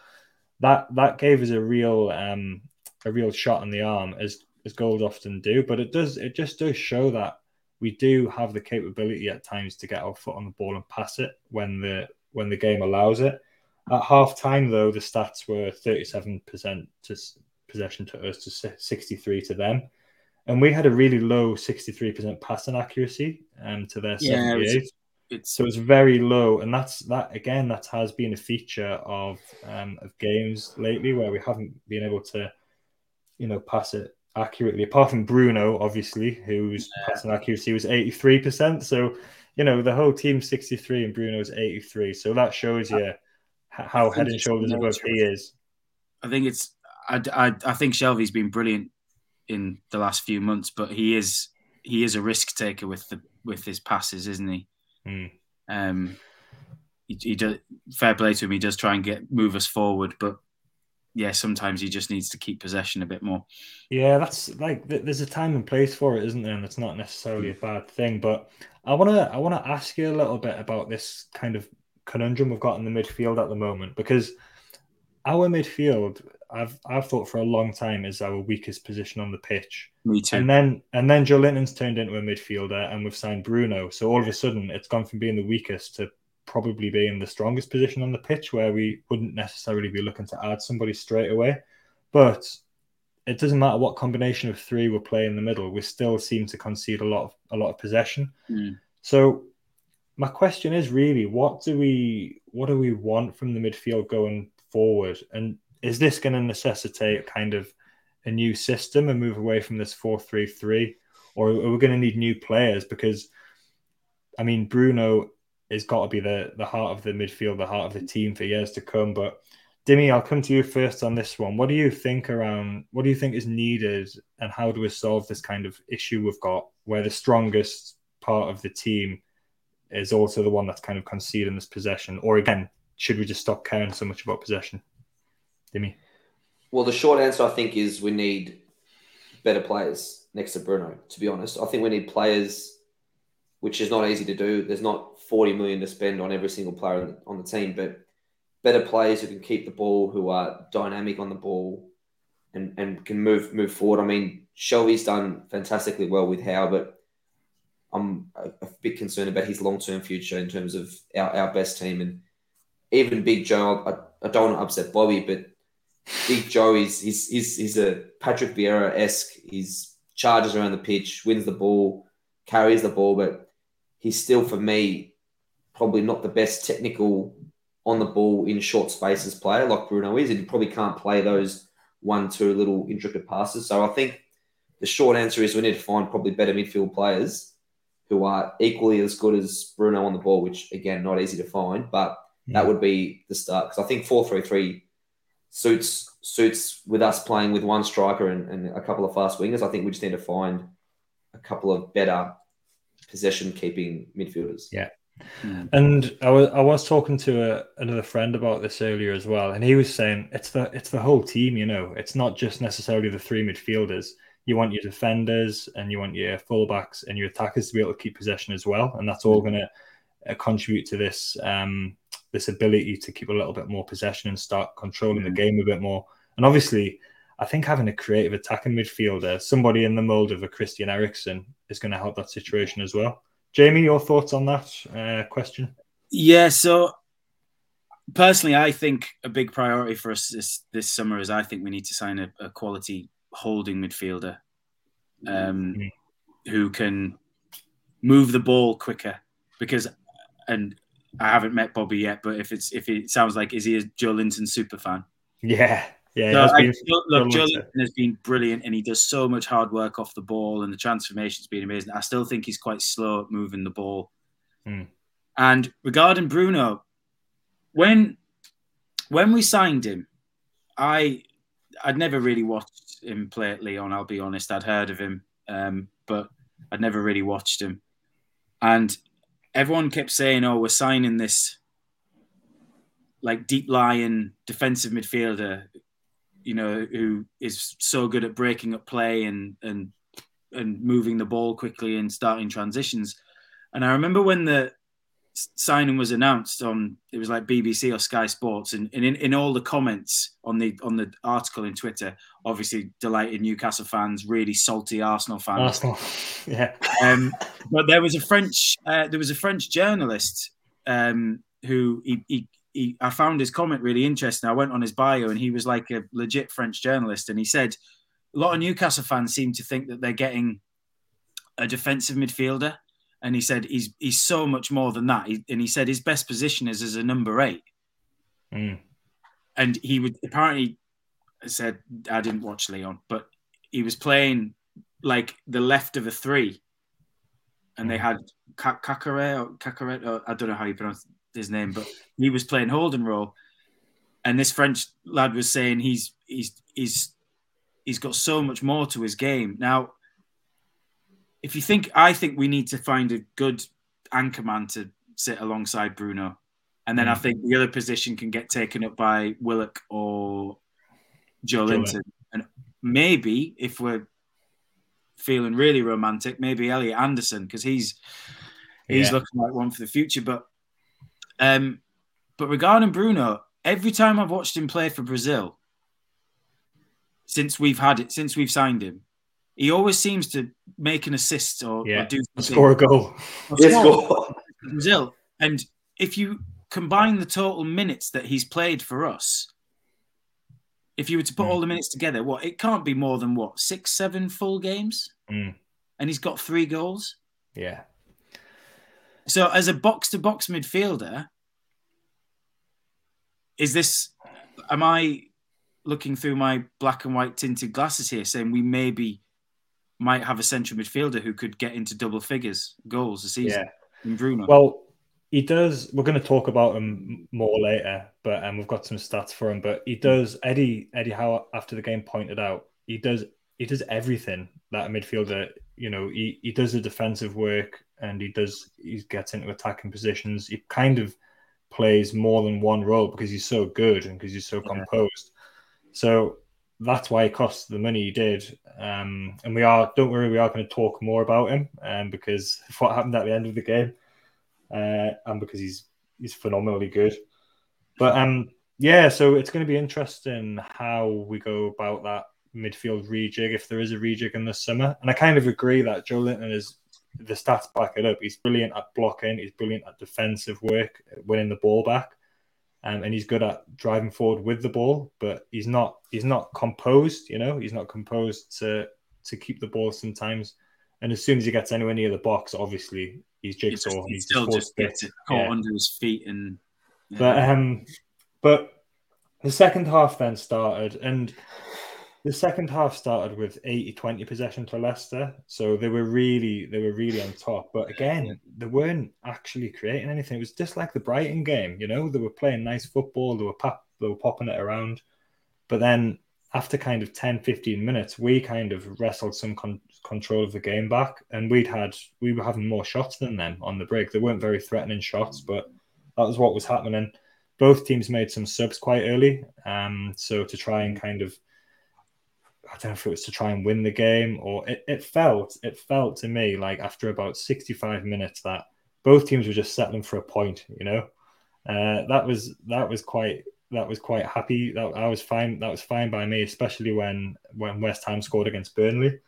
that that gave us a real um a real shot in the arm as as goals often do. But it does it just does show that we do have the capability at times to get our foot on the ball and pass it when the when the game allows it. At half time, though, the stats were 37% to possession to us to si- 63 to them. And we had a really low 63% passing accuracy um, to their Yeah, it was- 78. it's So it's very low, and that's that again. That has been a feature of um, of games lately where we haven't been able to, you know, pass it accurately. Apart from Bruno, obviously, whose passing accuracy was eighty three percent. So, you know, the whole team sixty three and Bruno's eighty three. So that shows you h- how think head and shoulders above he is. I think it's I, I, I think Shelvey's been brilliant in the last few months, but he is he is a risk taker with the with his passes, isn't he? Hmm. Um, he, he does fair play to him. He does try and get move us forward, but yeah, sometimes he just needs to keep possession a bit more. Yeah, that's like there's a time and place for it, isn't there? And it's not necessarily a bad thing. But I wanna I wanna ask you a little bit about this kind of conundrum we've got in the midfield at the moment because our midfield, I've I've thought for a long time is our weakest position on the pitch. Me too. And then and then Joelinton's turned into a midfielder and we've signed Bruno. So all of a sudden it's gone from being the weakest to probably being the strongest position on the pitch where we wouldn't necessarily be looking to add somebody straight away. But it doesn't matter what combination of three we play in the middle, we still seem to concede a lot of a lot of possession. Mm. So my question is really what do we what do we want from the midfield going forward? And is this going to necessitate kind of a new system and move away from this 4-3-3 or are we going to need new players because I mean Bruno has got to be the the heart of the midfield, the heart of the team for years to come, but Dimi, I'll come to you first on this one. What do you think around what do you think is needed and how do we solve this kind of issue we've got where the strongest part of the team is also the one that's kind of conceding this possession? Or again, should we just stop caring so much about possession? Dimi. Well, the short answer I think is we need better players next to Bruno. To be honest, I think we need players, which is not easy to do. There's not 40 million to spend on every single player on the, team, but better players who can keep the ball, who are dynamic on the ball, and and can move move forward. I mean, Shelvey's done fantastically well with Howe, but I'm a, a bit concerned about his long term future in terms of our, our best team and even Big Joe. I, I don't want to upset Bobby, but Big Joe is he's he's, he's a Patrick Vieira esque. He's charges around the pitch, wins the ball, carries the ball, but he's still for me probably not the best technical on the ball in short spaces player like Bruno is, and he probably can't play those one two little intricate passes. So I think the short answer is we need to find probably better midfield players who are equally as good as Bruno on the ball, which again not easy to find, but that hmm. would be the start because I think four three three suits suits with us playing with one striker and, and a couple of fast wingers. I think we just need to find a couple of better possession keeping midfielders. Yeah. Mm. And I was I was talking to a, another friend about this earlier as well, and he was saying it's the it's the whole team. You know, it's not just necessarily the three midfielders. You want your defenders and you want your fullbacks and your attackers to be able to keep possession as well, and that's all going to uh, contribute to this um, this ability to keep a little bit more possession and start controlling mm-hmm. the game a bit more. And obviously, I think having a creative attacking midfielder, somebody in the mold of a Christian Eriksen, is going to help that situation as well. Jamie, your thoughts on that uh, question? Yeah, so personally, I think a big priority for us this, this summer is I think we need to sign a, a quality holding midfielder um, mm-hmm. who can move the ball quicker because and I haven't met Bobby yet, but if it's if it sounds like is he a Joelinton super fan? Yeah, yeah. So I, look, Joelinton has been brilliant, and he does so much hard work off the ball, and the transformation's been amazing. I still think he's quite slow at moving the ball. Hmm. And regarding Bruno, when when we signed him, I I'd never really watched him play at Lyon. I'll be honest, I'd heard of him, um, but I'd never really watched him. And everyone kept saying, "Oh, we're signing this like deep lying defensive midfielder, you know, who is so good at breaking up play and and and moving the ball quickly and starting transitions." And I remember when the signing was announced on it was like BBC or Sky Sports and, and in, in all the comments on the on the article in Twitter obviously delighted Newcastle fans really salty Arsenal fans. Arsenal yeah. Um, but there was a French uh, there was a French journalist um, who he, he, he I found his comment really interesting. I went on his bio and he was like a legit French journalist and he said a lot of Newcastle fans seem to think that they're getting a defensive midfielder and he said he's he's so much more than that. He, and he said his best position is as a number eight. Mm. And he would apparently said I didn't watch Lyon, but he was playing like the left of a three, and they had Caqueret or Caqueret. Or, I don't know how you pronounce his name, but he was playing holding role, and this French lad was saying he's he's he's he's got so much more to his game now if you think, I think we need to find a good anchor man to sit alongside Bruno. And then mm. I think the other position can get taken up by Willock or Joelinton. And maybe if we're feeling really romantic, maybe Elliot Anderson, because he's he's yeah. looking like one for the future. But um but regarding Bruno, every time I've watched him play for Brazil, since we've had it, since we've signed him, he always seems to make an assist or, yeah. or do score a goal. Yes, goal. Brazil. And if you combine the total minutes that he's played for us, if you were to put mm. all the minutes together, what it can't be more than what six, seven full games, mm. and he's got three goals. Yeah. So as a box to box midfielder, is this? Am I looking through my black and white tinted glasses here, saying we maybe might have a central midfielder who could get into double figures goals a season. Yeah. In Bruno. Well, he does. We're going to talk about him more later, but um, we've got some stats for him. But he does. Eddie Eddie Howe after the game pointed out he does he does everything that a midfielder. You know, he, he does the defensive work and he does he gets into attacking positions. He kind of plays more than one role because he's so good and because he's so yeah. composed. So that's why it cost the money he did. Um, and we are, don't worry, we are going to talk more about him um, because of what happened at the end of the game, uh, and because he's he's phenomenally good. But um, yeah, so it's going to be interesting how we go about that midfield rejig if there is a rejig in the summer. And I kind of agree that Joelinton is the stats back it up. He's brilliant at blocking. He's brilliant at defensive work, winning the ball back. Um, and he's good at driving forward with the ball, but he's not he's not composed. You know, he's not composed to to keep the ball sometimes. And as soon as he gets anywhere near the box, obviously he's jigsaw. He, just, he he's still just gets it caught Yeah. under his feet and. yeah. But um, but the second half then started, and the second half started with 80-20 possession to Leicester. So they were really they were really on top. But again, they weren't actually creating anything. It was just like the Brighton game, you know. They were playing nice football. They were pop, they were popping it around. But then after kind of 10, 15 minutes, we kind of wrestled some con- control of the game back, and we'd had we were having more shots than them on the break. They weren't very threatening shots, but that was what was happening. Both teams made some subs quite early, um, so to try and kind of, I don't know if it was to try and win the game or it, it felt it felt to me like after about sixty five minutes that both teams were just settling for a point. You know, uh, that was that was quite that was quite happy. That I was fine. That was fine by me, especially when when West Ham scored against Burnley,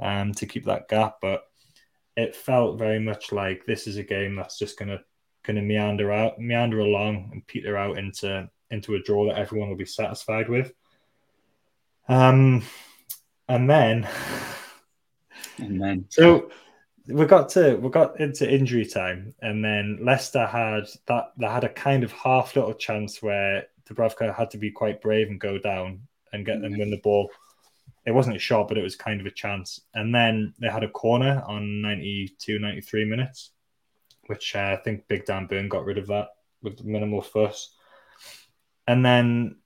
um, to keep that gap. But it felt very much like this is a game that's just gonna gonna meander out, meander along, and peter out into into a draw that everyone will be satisfied with. Um, and then and then so we got to we got into injury time, and then Leicester had that they had a kind of half little chance where Dubravka had to be quite brave and go down and get and win the ball. It wasn't a shot, but it was kind of a chance. And then they had a corner on 92, 93 minutes, which uh, I think Big Dan Burn got rid of that with minimal fuss. And then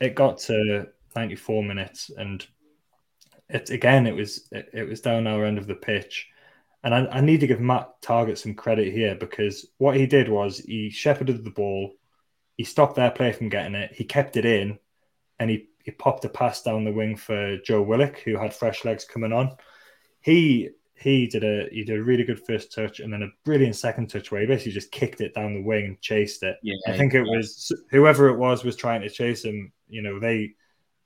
it got to 94 minutes, and it again it was it, it was down our end of the pitch. And I, I need to give Matt Targett some credit here because what he did was he shepherded the ball, he stopped their play from getting it, he kept it in, and he, he popped a pass down the wing for Joe Willock, who had fresh legs coming on. He he did a he did a really good first touch and then a brilliant second touch where he basically just kicked it down the wing and chased it. yeah, I think it was whoever it was was trying to chase him. You know, they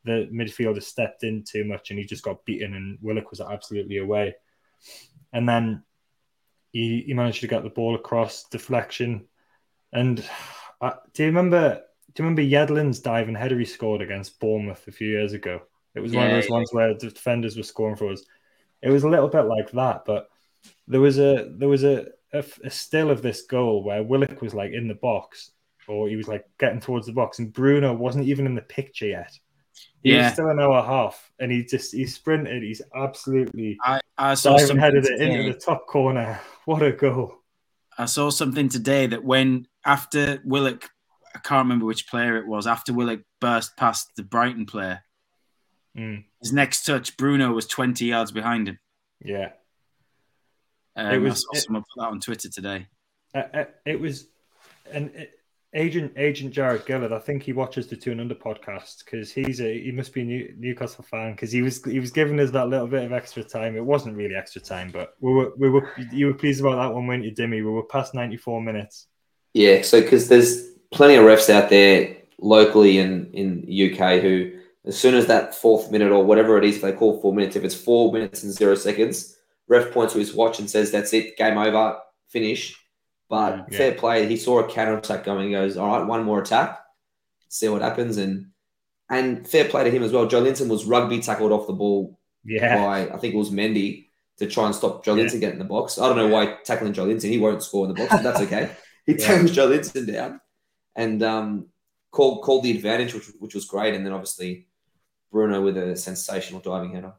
the midfielder stepped in too much and he just got beaten, and Willock was absolutely away. And then he, he managed to get the ball across deflection. And uh, do you remember? Do you remember Yedlin's diving header he scored against Bournemouth a few years ago? It was one of those yeah. ones where the defenders were scoring for us. It was a little bit like that, but there was a there was a, a, a still of this goal where Willock was like in the box, or he was like getting towards the box, and Bruno wasn't even in the picture yet. He Yeah. was still an hour half, and he just he sprinted. He's absolutely I, I saw diving something headed it into the top corner. What a goal! I saw something today that when after Willock, I can't remember which player it was. After Willock burst past the Brighton player, Mm, his next touch, Bruno was twenty yards behind him. yeah, Um, It I was- saw it- someone put that on Twitter today. Uh, uh, it was, and agent agent Jarred Gillett. I think he watches the Toon Under podcast because he's a he must be a New, Newcastle fan because he was he was giving us that little bit of extra time. It wasn't really extra time, but we were we were you were pleased about that one, weren't you, Dimmy? We were past ninety four minutes. Yeah, so because there's plenty of refs out there locally in in UK who, as soon as that fourth minute or whatever it is, they call four minutes, if it's four minutes and zero seconds, ref points to his watch and says, "That's it, game over, finish." But Yeah. fair play, he saw a counter attack going. He goes, "All right, one more attack, see what happens." And and fair play to him as well. Joelinton was rugby tackled off the ball Yeah, by I think it was Mendy to try and stop Joe Yeah. Linton getting in the box. I don't know why tackling Joelinton, he won't score in the box, but that's okay. He Yeah. tackles Joelinton down and um, called called the advantage, which which was great. And then obviously Bruno with a sensational diving header.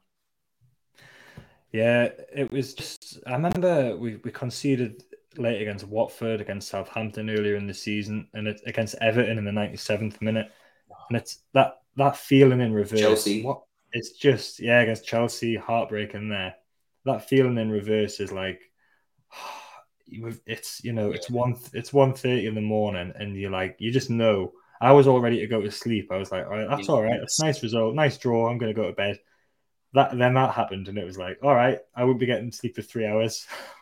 yeah. It was just. I remember we we conceded late against Watford, against Southampton earlier in the season, and it, against Everton in the ninety seventh minute. Oh. And it's that that feeling in reverse. Chelsea. What it's just yeah against Chelsea, heartbreaking there. That feeling in reverse is like it's you know it's one it's one thirty in the morning, and you're like you just know. I was all ready to go to sleep. I was like, all right, that's all right. That's a nice result, nice draw. I'm going to go to bed. That then that happened, and it was like, all right, I won't be getting sleep for three hours.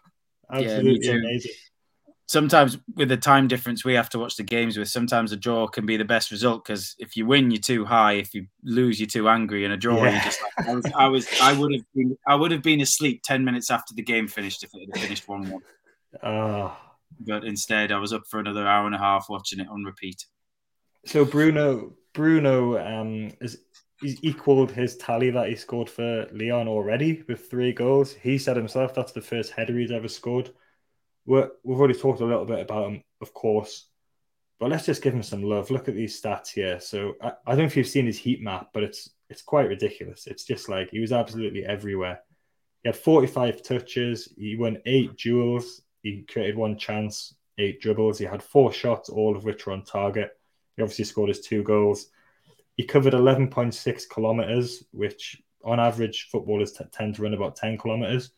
Absolutely too. amazing. Sometimes with the time difference we have to watch the games with, sometimes a draw can be the best result because if you win, you're too high. If you lose, you're too angry. And a draw, Yeah. you're just like, I was, I was, I would have been, I would have been asleep ten minutes after the game finished if it had finished one-one. Oh, but instead I was up for another hour and a half watching it on repeat. So Bruno, Bruno, um, is he's equaled his tally that he scored for Lyon already with three goals. He said himself that's the first header he's ever scored. We're, we've already talked a little bit about him, of course, but let's just give him some love. Look at these stats here. So I, I don't know if you've seen his heat map, but it's it's quite ridiculous. It's just like he was absolutely everywhere. He had 45 touches. He won eight duels. He created one chance, eight dribbles. He had four shots, all of which were on target. He obviously scored his two goals. He covered 11.6 kilometers, which on average footballers t- tend to run about 10 kilometers.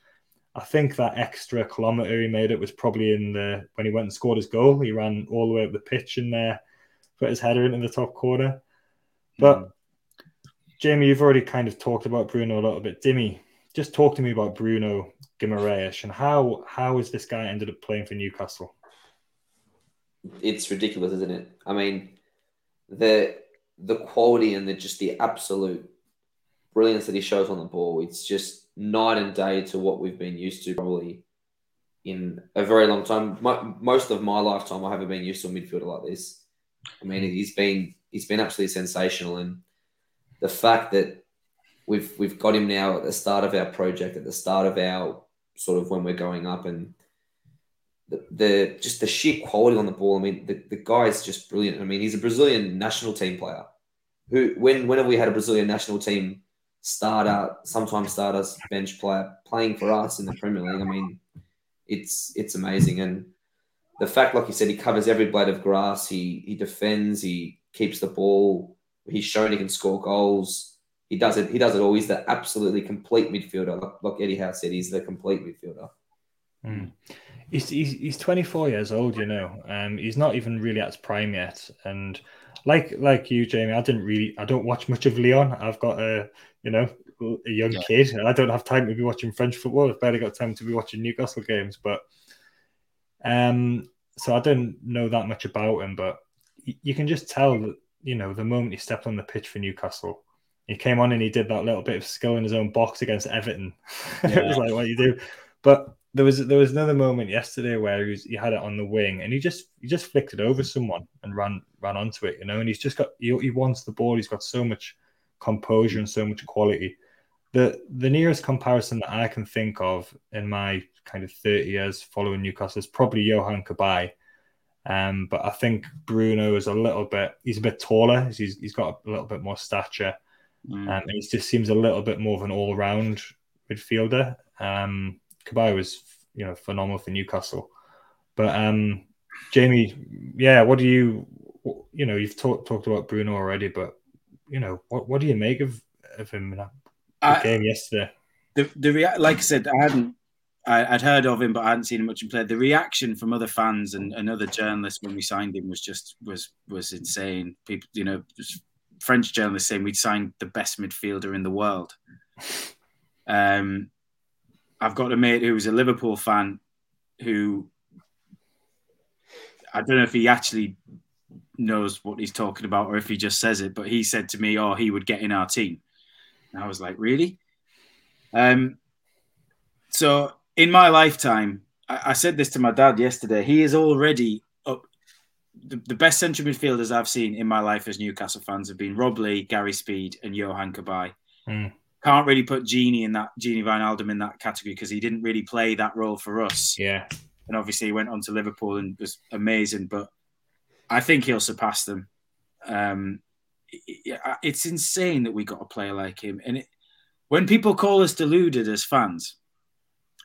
I think that extra kilometer he made it was probably in the when he went and scored his goal. He ran all the way up the pitch in there, put his header into the top corner. But mm. Jamie, you've already kind of talked about Bruno a little bit. Dimmy, just talk to me about Bruno Guimaraes and how how is this guy ended up playing for Newcastle? It's ridiculous, isn't it? I mean, the the quality and the just the absolute brilliance that he shows on the ball. It's just night and day to what we've been used to probably in a very long time. My, most of my lifetime, I haven't been used to a midfielder like this. I mean, mm. he's been he's been absolutely sensational, and the fact that we've we've got him now at the start of our project, at the start of our sort of when we're going up, and the, just the sheer quality on the ball. I mean, the, the guy is just brilliant. I mean, he's a Brazilian national team player. Who, when whenever we had a Brazilian national team starter, sometimes starters, bench player playing for us in the Premier League, I mean, it's it's amazing. And the fact, like you said, he covers every blade of grass. He he defends. He keeps the ball. He's shown he can score goals. He does it. He does it all. He's the absolutely complete midfielder. Like, like Eddie Howe said, he's the complete midfielder. Mm. He's, he's, he's 24 years old, you know. Um, he's not even really at his prime yet. And like like you, Jamie, I didn't really, I don't watch much of Lyon. I've got a, you know, a young yeah. kid. I don't have time to be watching French football. I've barely got time to be watching Newcastle games. But um, so I don't know that much about him. But you can just tell that, you know, the moment he stepped on the pitch for Newcastle, he came on and he did that little bit of skill in his own box against Everton. Yeah. it was like what you do. But there was there was another moment yesterday where he, was, he had it on the wing and he just he just flicked it over someone and ran ran onto it, you know. And he's just got he, he wants the ball. He's got so much composure and so much quality. The the nearest comparison that I can think of in my kind of thirty years following Newcastle is probably Johan Cabaye. Um, but I think Bruno is a little bit he's a bit taller. He's he's got a little bit more stature, mm. um, and he just seems a little bit more of an all round midfielder. Um, Cabaye was, you know, phenomenal for Newcastle. But um, Jamie, yeah, what do you, you know, you've talked talked about Bruno already, but you know, what what do you make of of him in that I, game yesterday? The the rea- like I said, I hadn't. I, would heard of him, but I hadn't seen him much in play. The reaction from other fans and, and other journalists when we signed him was just was was insane. People, you know, French journalists saying we'd signed the best midfielder in the world. Um, I've got a mate who's a Liverpool fan who I don't know if he actually knows what he's talking about or if he just says it, but he said to me, "Oh, he would get in our team." And I was like, "Really?" Um, so in my lifetime, I, I said this to my dad yesterday. He is already up. The, the, best central midfielders I've seen in my life as Newcastle fans have been Rob Lee, Gary Speed, and Johan Cabaye. Mm can't really put Gini in that Gini Wijnaldum in that category because he didn't really play that role for us. Yeah, and obviously he went on to Liverpool and was amazing. But I think he'll surpass them. Um, it's insane that we got a player like him, and it, when people call us deluded as fans,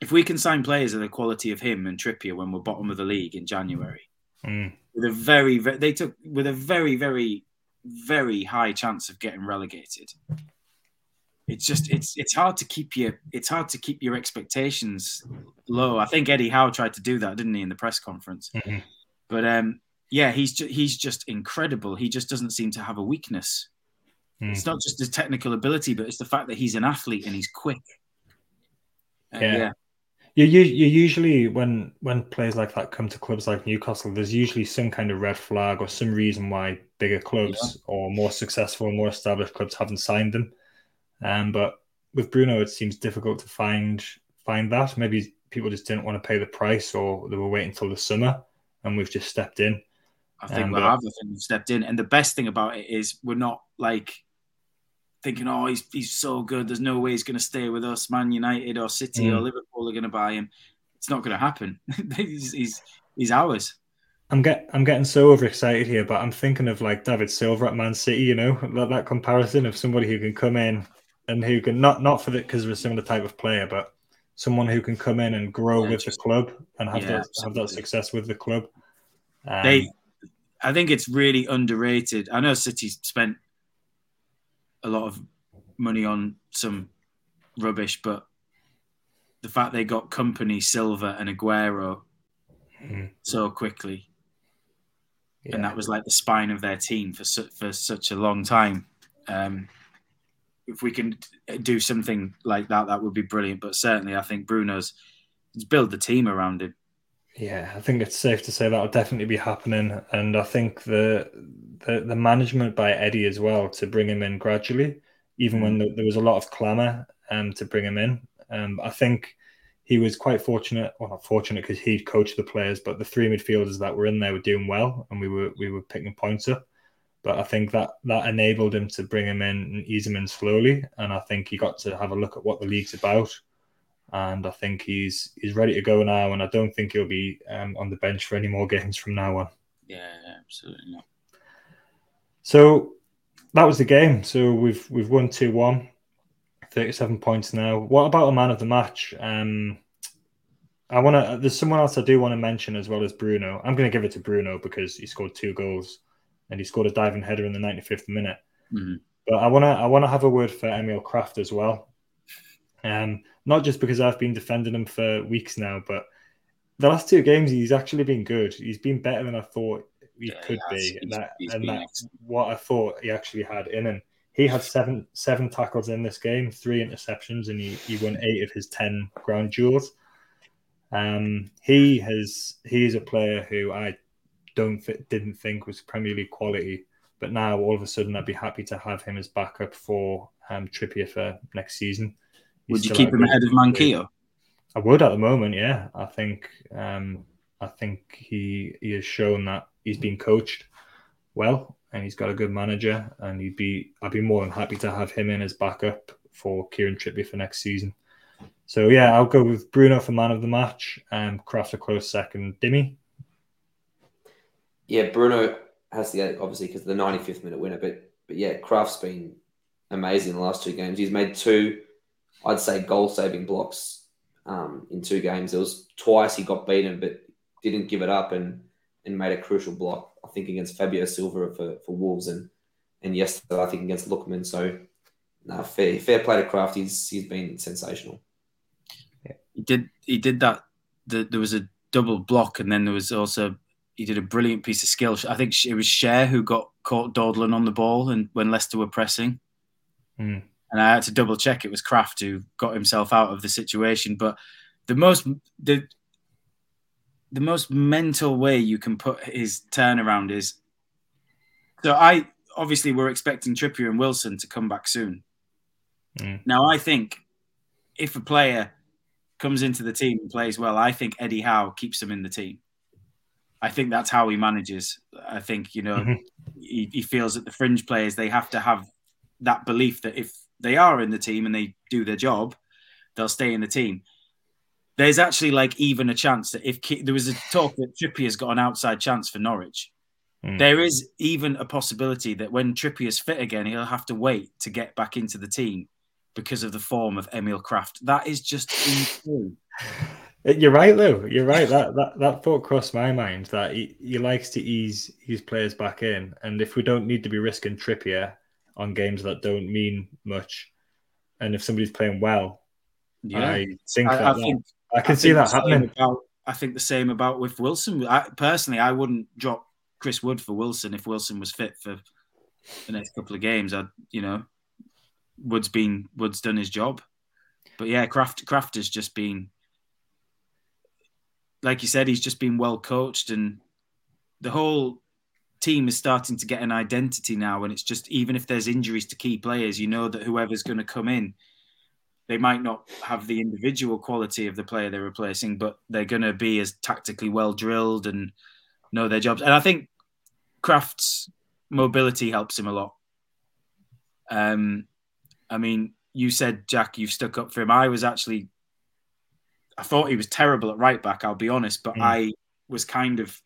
if we can sign players of the quality of him and Trippier when we're bottom of the league in January, mm. with a very, very they took with a very, very, very high chance of getting relegated it's just it's it's hard to keep your it's hard to keep your expectations low. I think Eddie Howe tried to do that, didn't he, in the press conference? Mm-hmm. But um, yeah, he's ju- he's just incredible. He just doesn't seem to have a weakness. Mm. It's not just his technical ability, but it's the fact that he's an athlete and he's quick. Uh, yeah. yeah. You, you, you usually when when players like that come to clubs like Newcastle, there's usually some kind of red flag or some reason why bigger clubs yeah. or more successful, or more established clubs haven't signed them. Um, but with Bruno, it seems difficult to find find that. Maybe people just didn't want to pay the price, or they were waiting until the summer, and we've just stepped in. I think Um, we but- have. I think we've stepped in, and the best thing about it is we're not like thinking, "Oh, he's he's so good. There's no way he's going to stay with us." Man United or City or Mm. Liverpool are going to buy him. It's not going to happen. he's, he's he's ours. I'm get I'm getting so overexcited here, but I'm thinking of like David Silva at Man City. You know that, that comparison of somebody who can come in and who can not not for the because of a similar type of player, but someone who can come in and grow Yeah, with just- the club and have Yeah, that have that success with the club. Um, they, I think it's really underrated. I know City spent a lot of money on some rubbish, but the fact they got Kompany, Silva, and Aguero Mhm. so quickly, yeah. and that was like the spine of their team for su- for such a long time. Um, if we can do something like that, that would be brilliant. But certainly, I think Bruno's build the team around him. Yeah, I think it's safe to say that'll definitely be happening, and I think the the, the management by Eddie as well to bring him in gradually, even when there, there was a lot of clamour um, to bring him in. Um, I think he was quite fortunate, well not fortunate because he coached the players, but the three midfielders that were in there were doing well, and we were we were picking points up. But I think that that enabled him to bring him in and ease him in slowly, and I think he got to have a look at what the league's about and I think he's he's ready to go now. And I don't think he'll be um, on the bench for any more games from now on. Yeah, absolutely not. So that was the game. So we've we've won 2-1, 37 points now. What about a man of the match? Um, I want to. There's someone else I do want to mention as well as Bruno. I'm going to give it to Bruno because he scored two goals and he scored a diving header in the 95th minute. Mhm. But I want to I want to have a word for Emil Krafth as well. Um, not just because I've been defending him for weeks now, but the last two games he's actually been good. He's been better than I thought he Yeah, could he be, He's- that, and that's what I thought he actually had in him. He had seven seven tackles in this game, three interceptions, and he, he won eight of his ten ground duels. Um, he has he is a player who I don't didn't think was Premier League quality, but now all of a sudden I'd be happy to have him as backup for um, Trippier for next season. He's Would you keep him ahead of Manquillo? I would at the moment, yeah. I think um, I think he he has shown that he's been coached well and he's got a good manager and he'd be I'd be more than happy to have him in as backup for Kieran Trippier for next season. So yeah, I'll go with Bruno for man of the match. Um, Krafth a close second. Dimmy. Yeah, Bruno has get obviously because the 95th minute winner, but but yeah, Krafth's been amazing the last two games. He's made two, I'd say, goal saving blocks um, in two games. It was twice he got beaten, but didn't give it up and and made a crucial block. I think against Fabio Silva for, for Wolves and and yesterday I think against Lookman. So no, fair fair play to Kraft. He's he's been sensational. He did. He did that. The, there was a double block, and then there was also he did a brilliant piece of skill. I think it was Schär who got caught dawdling on the ball, and when Leicester were pressing, Hmm. and I had to double check it was Krafth who got himself out of the situation. But the most the the most mental way you can put his turnaround is so I obviously we're expecting Trippier and Wilson to come back soon. Mm. Now I think if a player comes into the team and plays well, I think Eddie Howe keeps him in the team. I think that's how he manages. I think you know Mhm. he, he feels that the fringe players they have to have that belief that if they are in the team and they do their job, they'll stay in the team. There's actually like even a chance that if there was a talk that Trippier's got an outside chance for Norwich, Mm. there is even a possibility that when Trippier's fit again, he'll have to wait to get back into the team because of the form of Emil Krafth. That is just untrue. You're right, though. You're right. That that, that thought crossed my mind that he, he likes to ease his players back in, and if we don't need to be risking Trippier on games that don't mean much, and if somebody's playing well, Yeah, I think I, that, I that- think I can I see that happening. About, I think the same about with Wilson. I, personally, I wouldn't drop Chris Wood for Wilson if Wilson was fit for the next couple of games. I, you know, Wood's been Wood's done his job, but yeah, Krafth Krafth has just been, like you said, he's just been well coached, and the whole team is starting to get an identity now. And it's just even if there's injuries to key players, you know that whoever's going to come in they might not have the individual quality of the player they're replacing, but they're going to be as tactically well drilled and know their jobs. And I think Krafth's mobility helps him a lot. Um, I mean, you said Jack, you've stuck up for him. I was actually, I thought he was terrible at right back. I'll be honest, but mm. I was kind of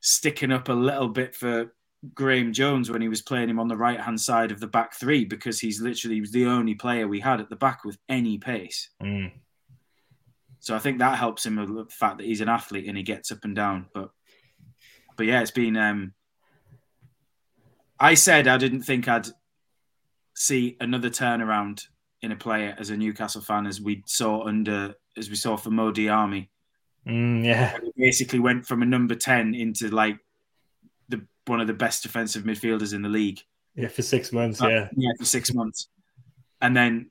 sticking up a little bit for Graeme Jones when he was playing him on the right hand side of the back three because he's literally the only player we had at the back with any pace. Mm. So I think that helps him with the fact that he's an athlete and he gets up and down. But but yeah, it's been. Um, I said I didn't think I'd see another turnaround in a player as a Newcastle fan as we saw under as we saw for Mo Diamé. Mm, yeah, basically went from a number ten into like the one of the best defensive midfielders in the league. Yeah, for six months. Uh, yeah, yeah, for six months, and then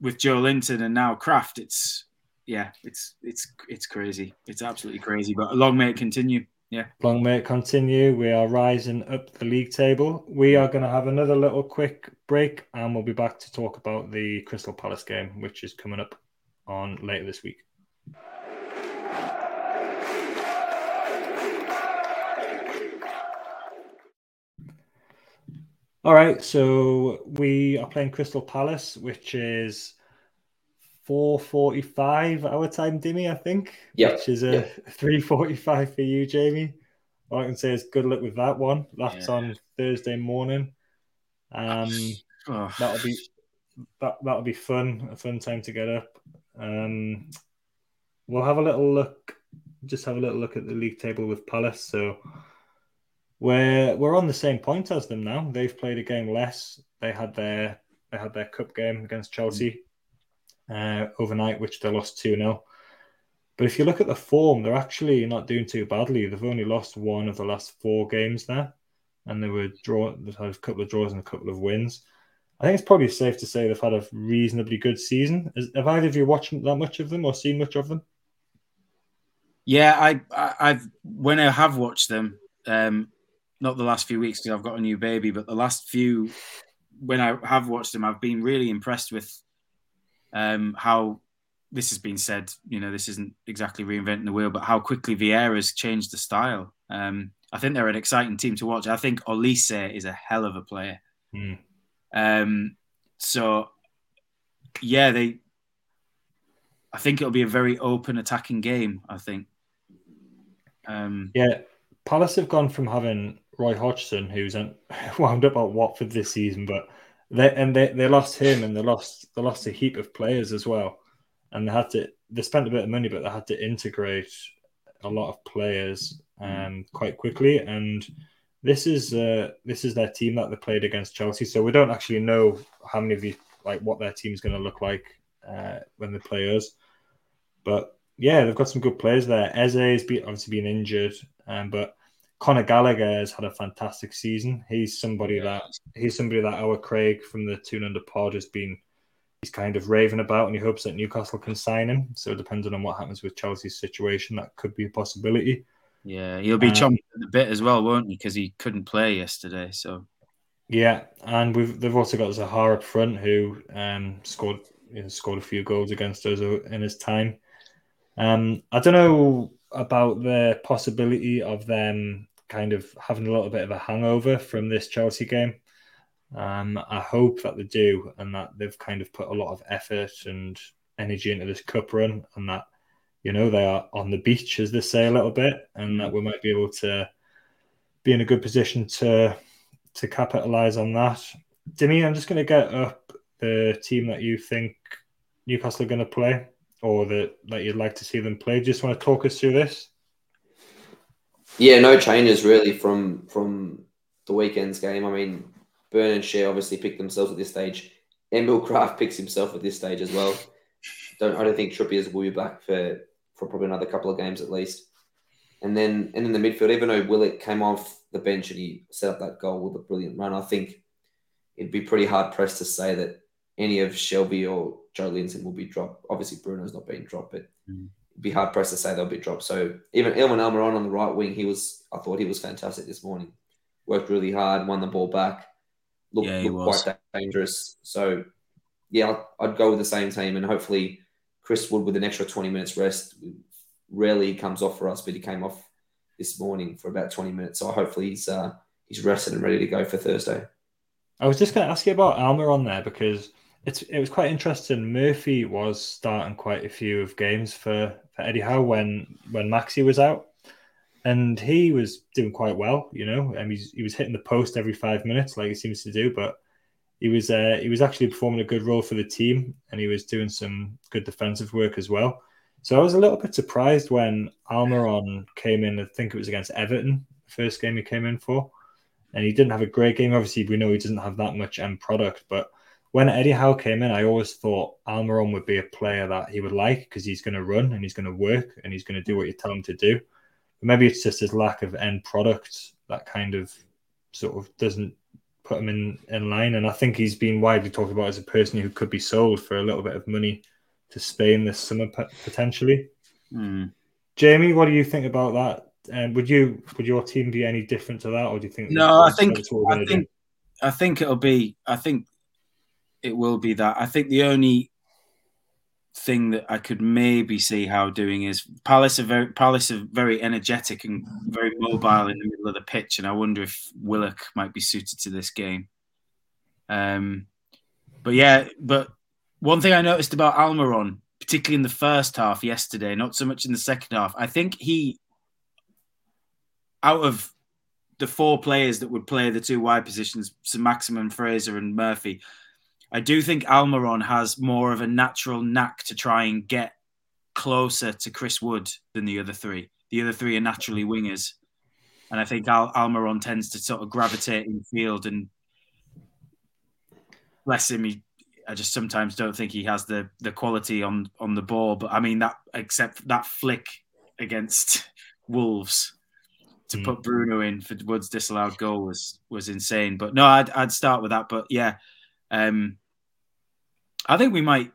with Joelinton and now Krafth, it's yeah, it's it's it's crazy. It's absolutely crazy. But long may it continue. Yeah, long may it continue. We are rising up the league table. We are going to have another little quick break, and we'll be back to talk about the Crystal Palace game, which is coming up on later this week. All right, so we are playing Crystal Palace, which is four forty-five our time, Dimmy. I think. Yeah. Which is a yep. three forty-five for you, Jamie. All I can say is good luck with that one. That's yeah. on Thursday morning. Um, oh. that'll be that that'll be fun. A fun time to get up. Um, we'll have a little look. Just have a little look at the league table with Palace. So we're we're on the same point as them now. They've played a game less. They had their they had their cup game against Chelsea uh, overnight, which they lost two 0 But if you look at the form, they're actually not doing too badly. They've only lost one of the last four games there, and they were draw. They've had a couple of draws and a couple of wins. I think it's probably safe to say they've had a reasonably good season. Have either of you watched that much of them or seen much of them? Yeah, I, I have when I have watched them, um, not the last few weeks because I've got a new baby, but the last few when I have watched them, I've been really impressed with um, how this has been said. You know, this isn't exactly reinventing the wheel, but how quickly Vieira's changed the style. Um, I think they're an exciting team to watch. I think Olise is a hell of a player. Mm. Um, so, yeah, they. I think it'll be a very open attacking game. I think. Um, yeah, Palace have gone from having Roy Hodgson, who's wound up at Watford this season, but they and they, they lost him and they lost they lost a heap of players as well, and they had to they spent a bit of money, but they had to integrate a lot of players um, quite quickly. And this is uh, this is their team that they played against Chelsea, so we don't actually know how many of you like what their team is going to look like uh, when they play us. But yeah, they've got some good players there. Eze has been obviously been injured, um, but Conor Gallagher has had a fantastic season. He's somebody that he's somebody that our Craig from the Toon Under Pod has been he's kind of raving about, and he hopes that Newcastle can sign him. So depending on what happens with Chelsea's situation, that could be a possibility. Yeah, he'll be um, chomping a bit as well, won't he? Because he couldn't play yesterday. So yeah, and we've they've also got Zaha up front who um, scored you know, scored a few goals against us in his time. Um, I don't know about the possibility of them kind of having a little bit of a hangover from this Chelsea game. Um, I hope that they do, and that they've kind of put a lot of effort and energy into this cup run, and that you know they are on the beach, as they say, a little bit, and that we might be able to be in a good position to to capitalize on that. Demi, I'm just going to get up the team that you think Newcastle are going to play or that, that you'd like to see them play. Just want to talk us through this? Yeah, no changes really from from the weekend's game. I mean, Burn and Schär obviously picked themselves at this stage. Emil Krafth picks himself at this stage as well. Don't I don't think Trippier will be back for for probably another couple of games at least. And then and in the midfield, even though Willock came off the bench and he set up that goal with a brilliant run, I think it'd be pretty hard pressed to say that any of Shelvey or Joelinton will be dropped. Obviously, Bruno's not being dropped, but mm. it'd be hard pressed to say they'll be dropped. So even Irfan Almiron on the right wing, he was I thought he was fantastic this morning. Worked really hard, won the ball back, looked, yeah, looked quite dangerous. So yeah, I'd go with the same team, and hopefully Chris Wood with an extra 20 minutes rest. Rarely comes off for us, but he came off this morning for about 20 minutes. So hopefully he's uh, he's rested and ready to go for Thursday. I was just going to ask you about Almiron there because it's it was quite interesting. Murphy was starting quite a few of games for, for Eddie Howe when when Maxi was out, and he was doing quite well. You know, and he's, he was hitting the post every five minutes like he seems to do, but he was uh, he was actually performing a good role for the team, and he was doing some good defensive work as well. So I was a little bit surprised when Almiron came in. I think it was against Everton, the first game he came in for, and he didn't have a great game. Obviously, we know he doesn't have that much end product, but when Eddie Howe came in, I always thought Almiron would be a player that he would like because he's going to run and he's going to work and he's going to do what you tell him to do. But maybe it's just his lack of end product that kind of sort of doesn't put him in, in line. And I think he's been widely talked about as a person who could be sold for a little bit of money to Spain this summer potentially. Mm. Jamie, what do you think about that? Um, would you would your team be any different to that, or do you think? No, I think I think do? I think it'll be. I think it will be that. I think the only thing that I could maybe see Howe doing is Palace are very Palace are very energetic and very mobile in the middle of the pitch, and I wonder if Willock might be suited to this game. Um, but yeah, but one thing I noticed about Almiron, particularly in the first half yesterday, not so much in the second half, I think he, out of the four players that would play the two wide positions, St. Maximin, Fraser, and Murphy, I do think Almiron has more of a natural knack to try and get closer to Chris Wood than the other three. The other three are naturally wingers. And I think Al- Almiron tends to sort of gravitate in field and bless him, he I just sometimes don't think he has the the quality on on the ball. But I mean that except that flick against Wolves to mm. put Bruno in for Wood's disallowed goal was was insane. But no, I'd I'd start with that. But yeah, um, I think we might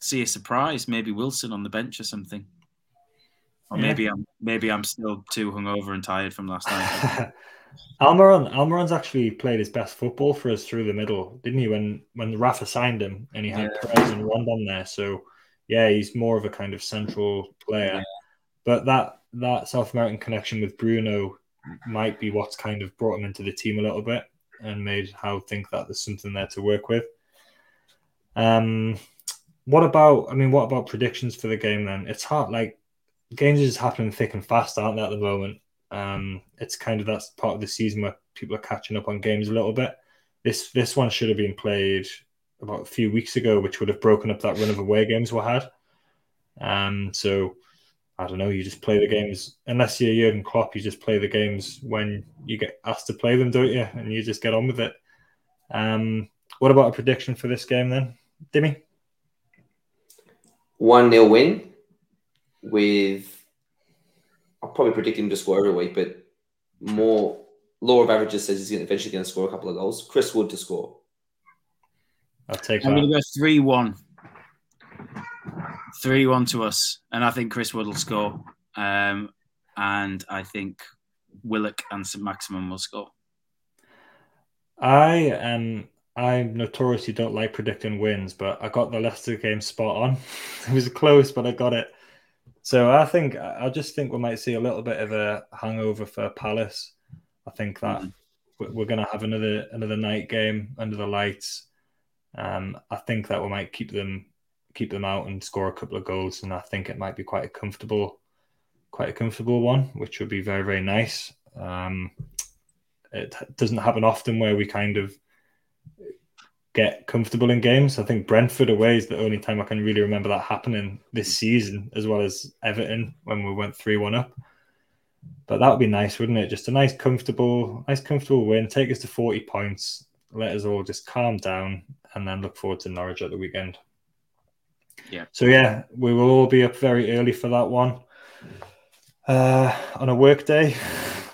see a surprise. Maybe Wilson on the bench or something. Or yeah. maybe I'm maybe I'm still too hungover and tired from last night. Almiron, Almiron's actually played his best football for us through the middle, didn't he? When when Rafa signed him and he had yeah. Perez and Rondon there, so yeah, he's more of a kind of central player. Yeah. But that that South American connection with Bruno might be what's kind of brought him into the team a little bit and made Howe think that there's something there to work with. Um, what about? I mean, what about predictions for the game? Then it's hard. Like games are just happening thick and fast, aren't they? At the moment, um, it's kind of that's part of the season where people are catching up on games a little bit. This this one should have been played about a few weeks ago, which would have broken up that run of away games we had. Um, so I don't know. You just play the games unless you're Jurgen Klopp. You just play the games when you get asked to play them, don't you? And you just get on with it. Um, what about a prediction for this game then, Dimmy? One 0 win with I'll probably predict him to score every week, but more law of averages says he's eventually going to score a couple of goals. Chris Wood to score. I'll take. I'm going to go three one. Three one to us, and I think Chris Wood will score. Um, and I think Willock and St. Maximin will score. I am. I notoriously don't like predicting wins, but I got the Leicester game spot on. it was close, but I got it. So I think I just think we might see a little bit of a hangover for Palace. I think that mm-hmm. we're going to have another another night game under the lights. Um, I think that we might keep them keep them out and score a couple of goals, and I think it might be quite a comfortable, quite a comfortable one, which would be very very nice. Um, it doesn't happen often where we kind of get comfortable in games. I think Brentford away is the only time I can really remember that happening this season, as well as Everton when we went three one up. But that would be nice, wouldn't it? Just a nice, comfortable, nice, comfortable win. Take us to forty points. Let us all just calm down, and then look forward to Norwich at the weekend. Yeah. So yeah, we will all be up very early for that one. Uh, on a work day.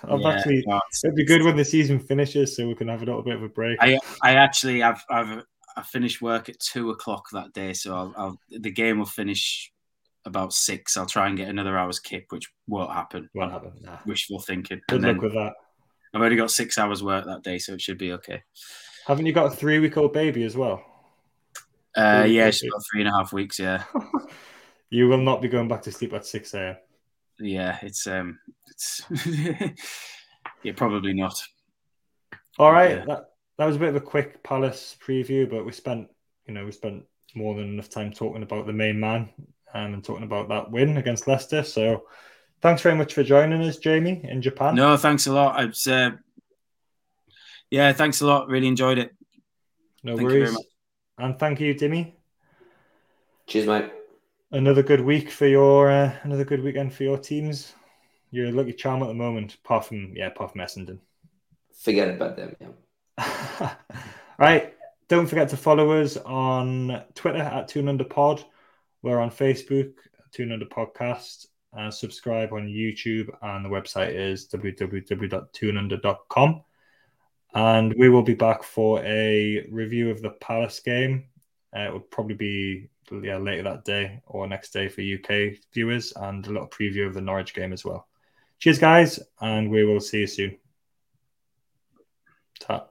I've yeah, actually it'd be good when the season finishes, so we can have a little bit of a break. I I actually I've I've I finished work at two o'clock that day, so I'll, I'll the game will finish about six. I'll try and get another hour's kip, which won't happen. Won't happen. Nah. Wishful thinking. Good and luck with that. I've only got six hours work that day, so it should be okay. Haven't you got a three week old baby as well? Uh, yeah, she's got three and a half weeks. Yeah, You will not be going back to sleep at 6 a.m. yeah, it's um, it's yeah, probably not. All right. Yeah. That, that was a bit of a quick Palace preview, but we spent, you know, we spent more than enough time talking about the main man um, and talking about that win against Leicester. So thanks very much for joining us, Jamie, in Japan. No, thanks a lot. I was, uh, yeah, thanks a lot. Really enjoyed it. no thank worries. And thank you, Dimmy. Cheers, mate. Another good week for your, uh, another good weekend for your teams. You're a lucky charm at the moment, apart from, yeah, apart from Essendon. Forget about them. Yeah. right. Don't forget to follow us on Twitter at Toon Under Pod. We're on Facebook, Toon Under Podcast. Uh, subscribe on YouTube, and the website is www.toonunder.com. And we will be back for a review of the Palace game. Uh, it will probably be yeah, later that day or next day for UK viewers, and a little preview of the Norwich game as well. Cheers, guys, and we will see you soon. Ta.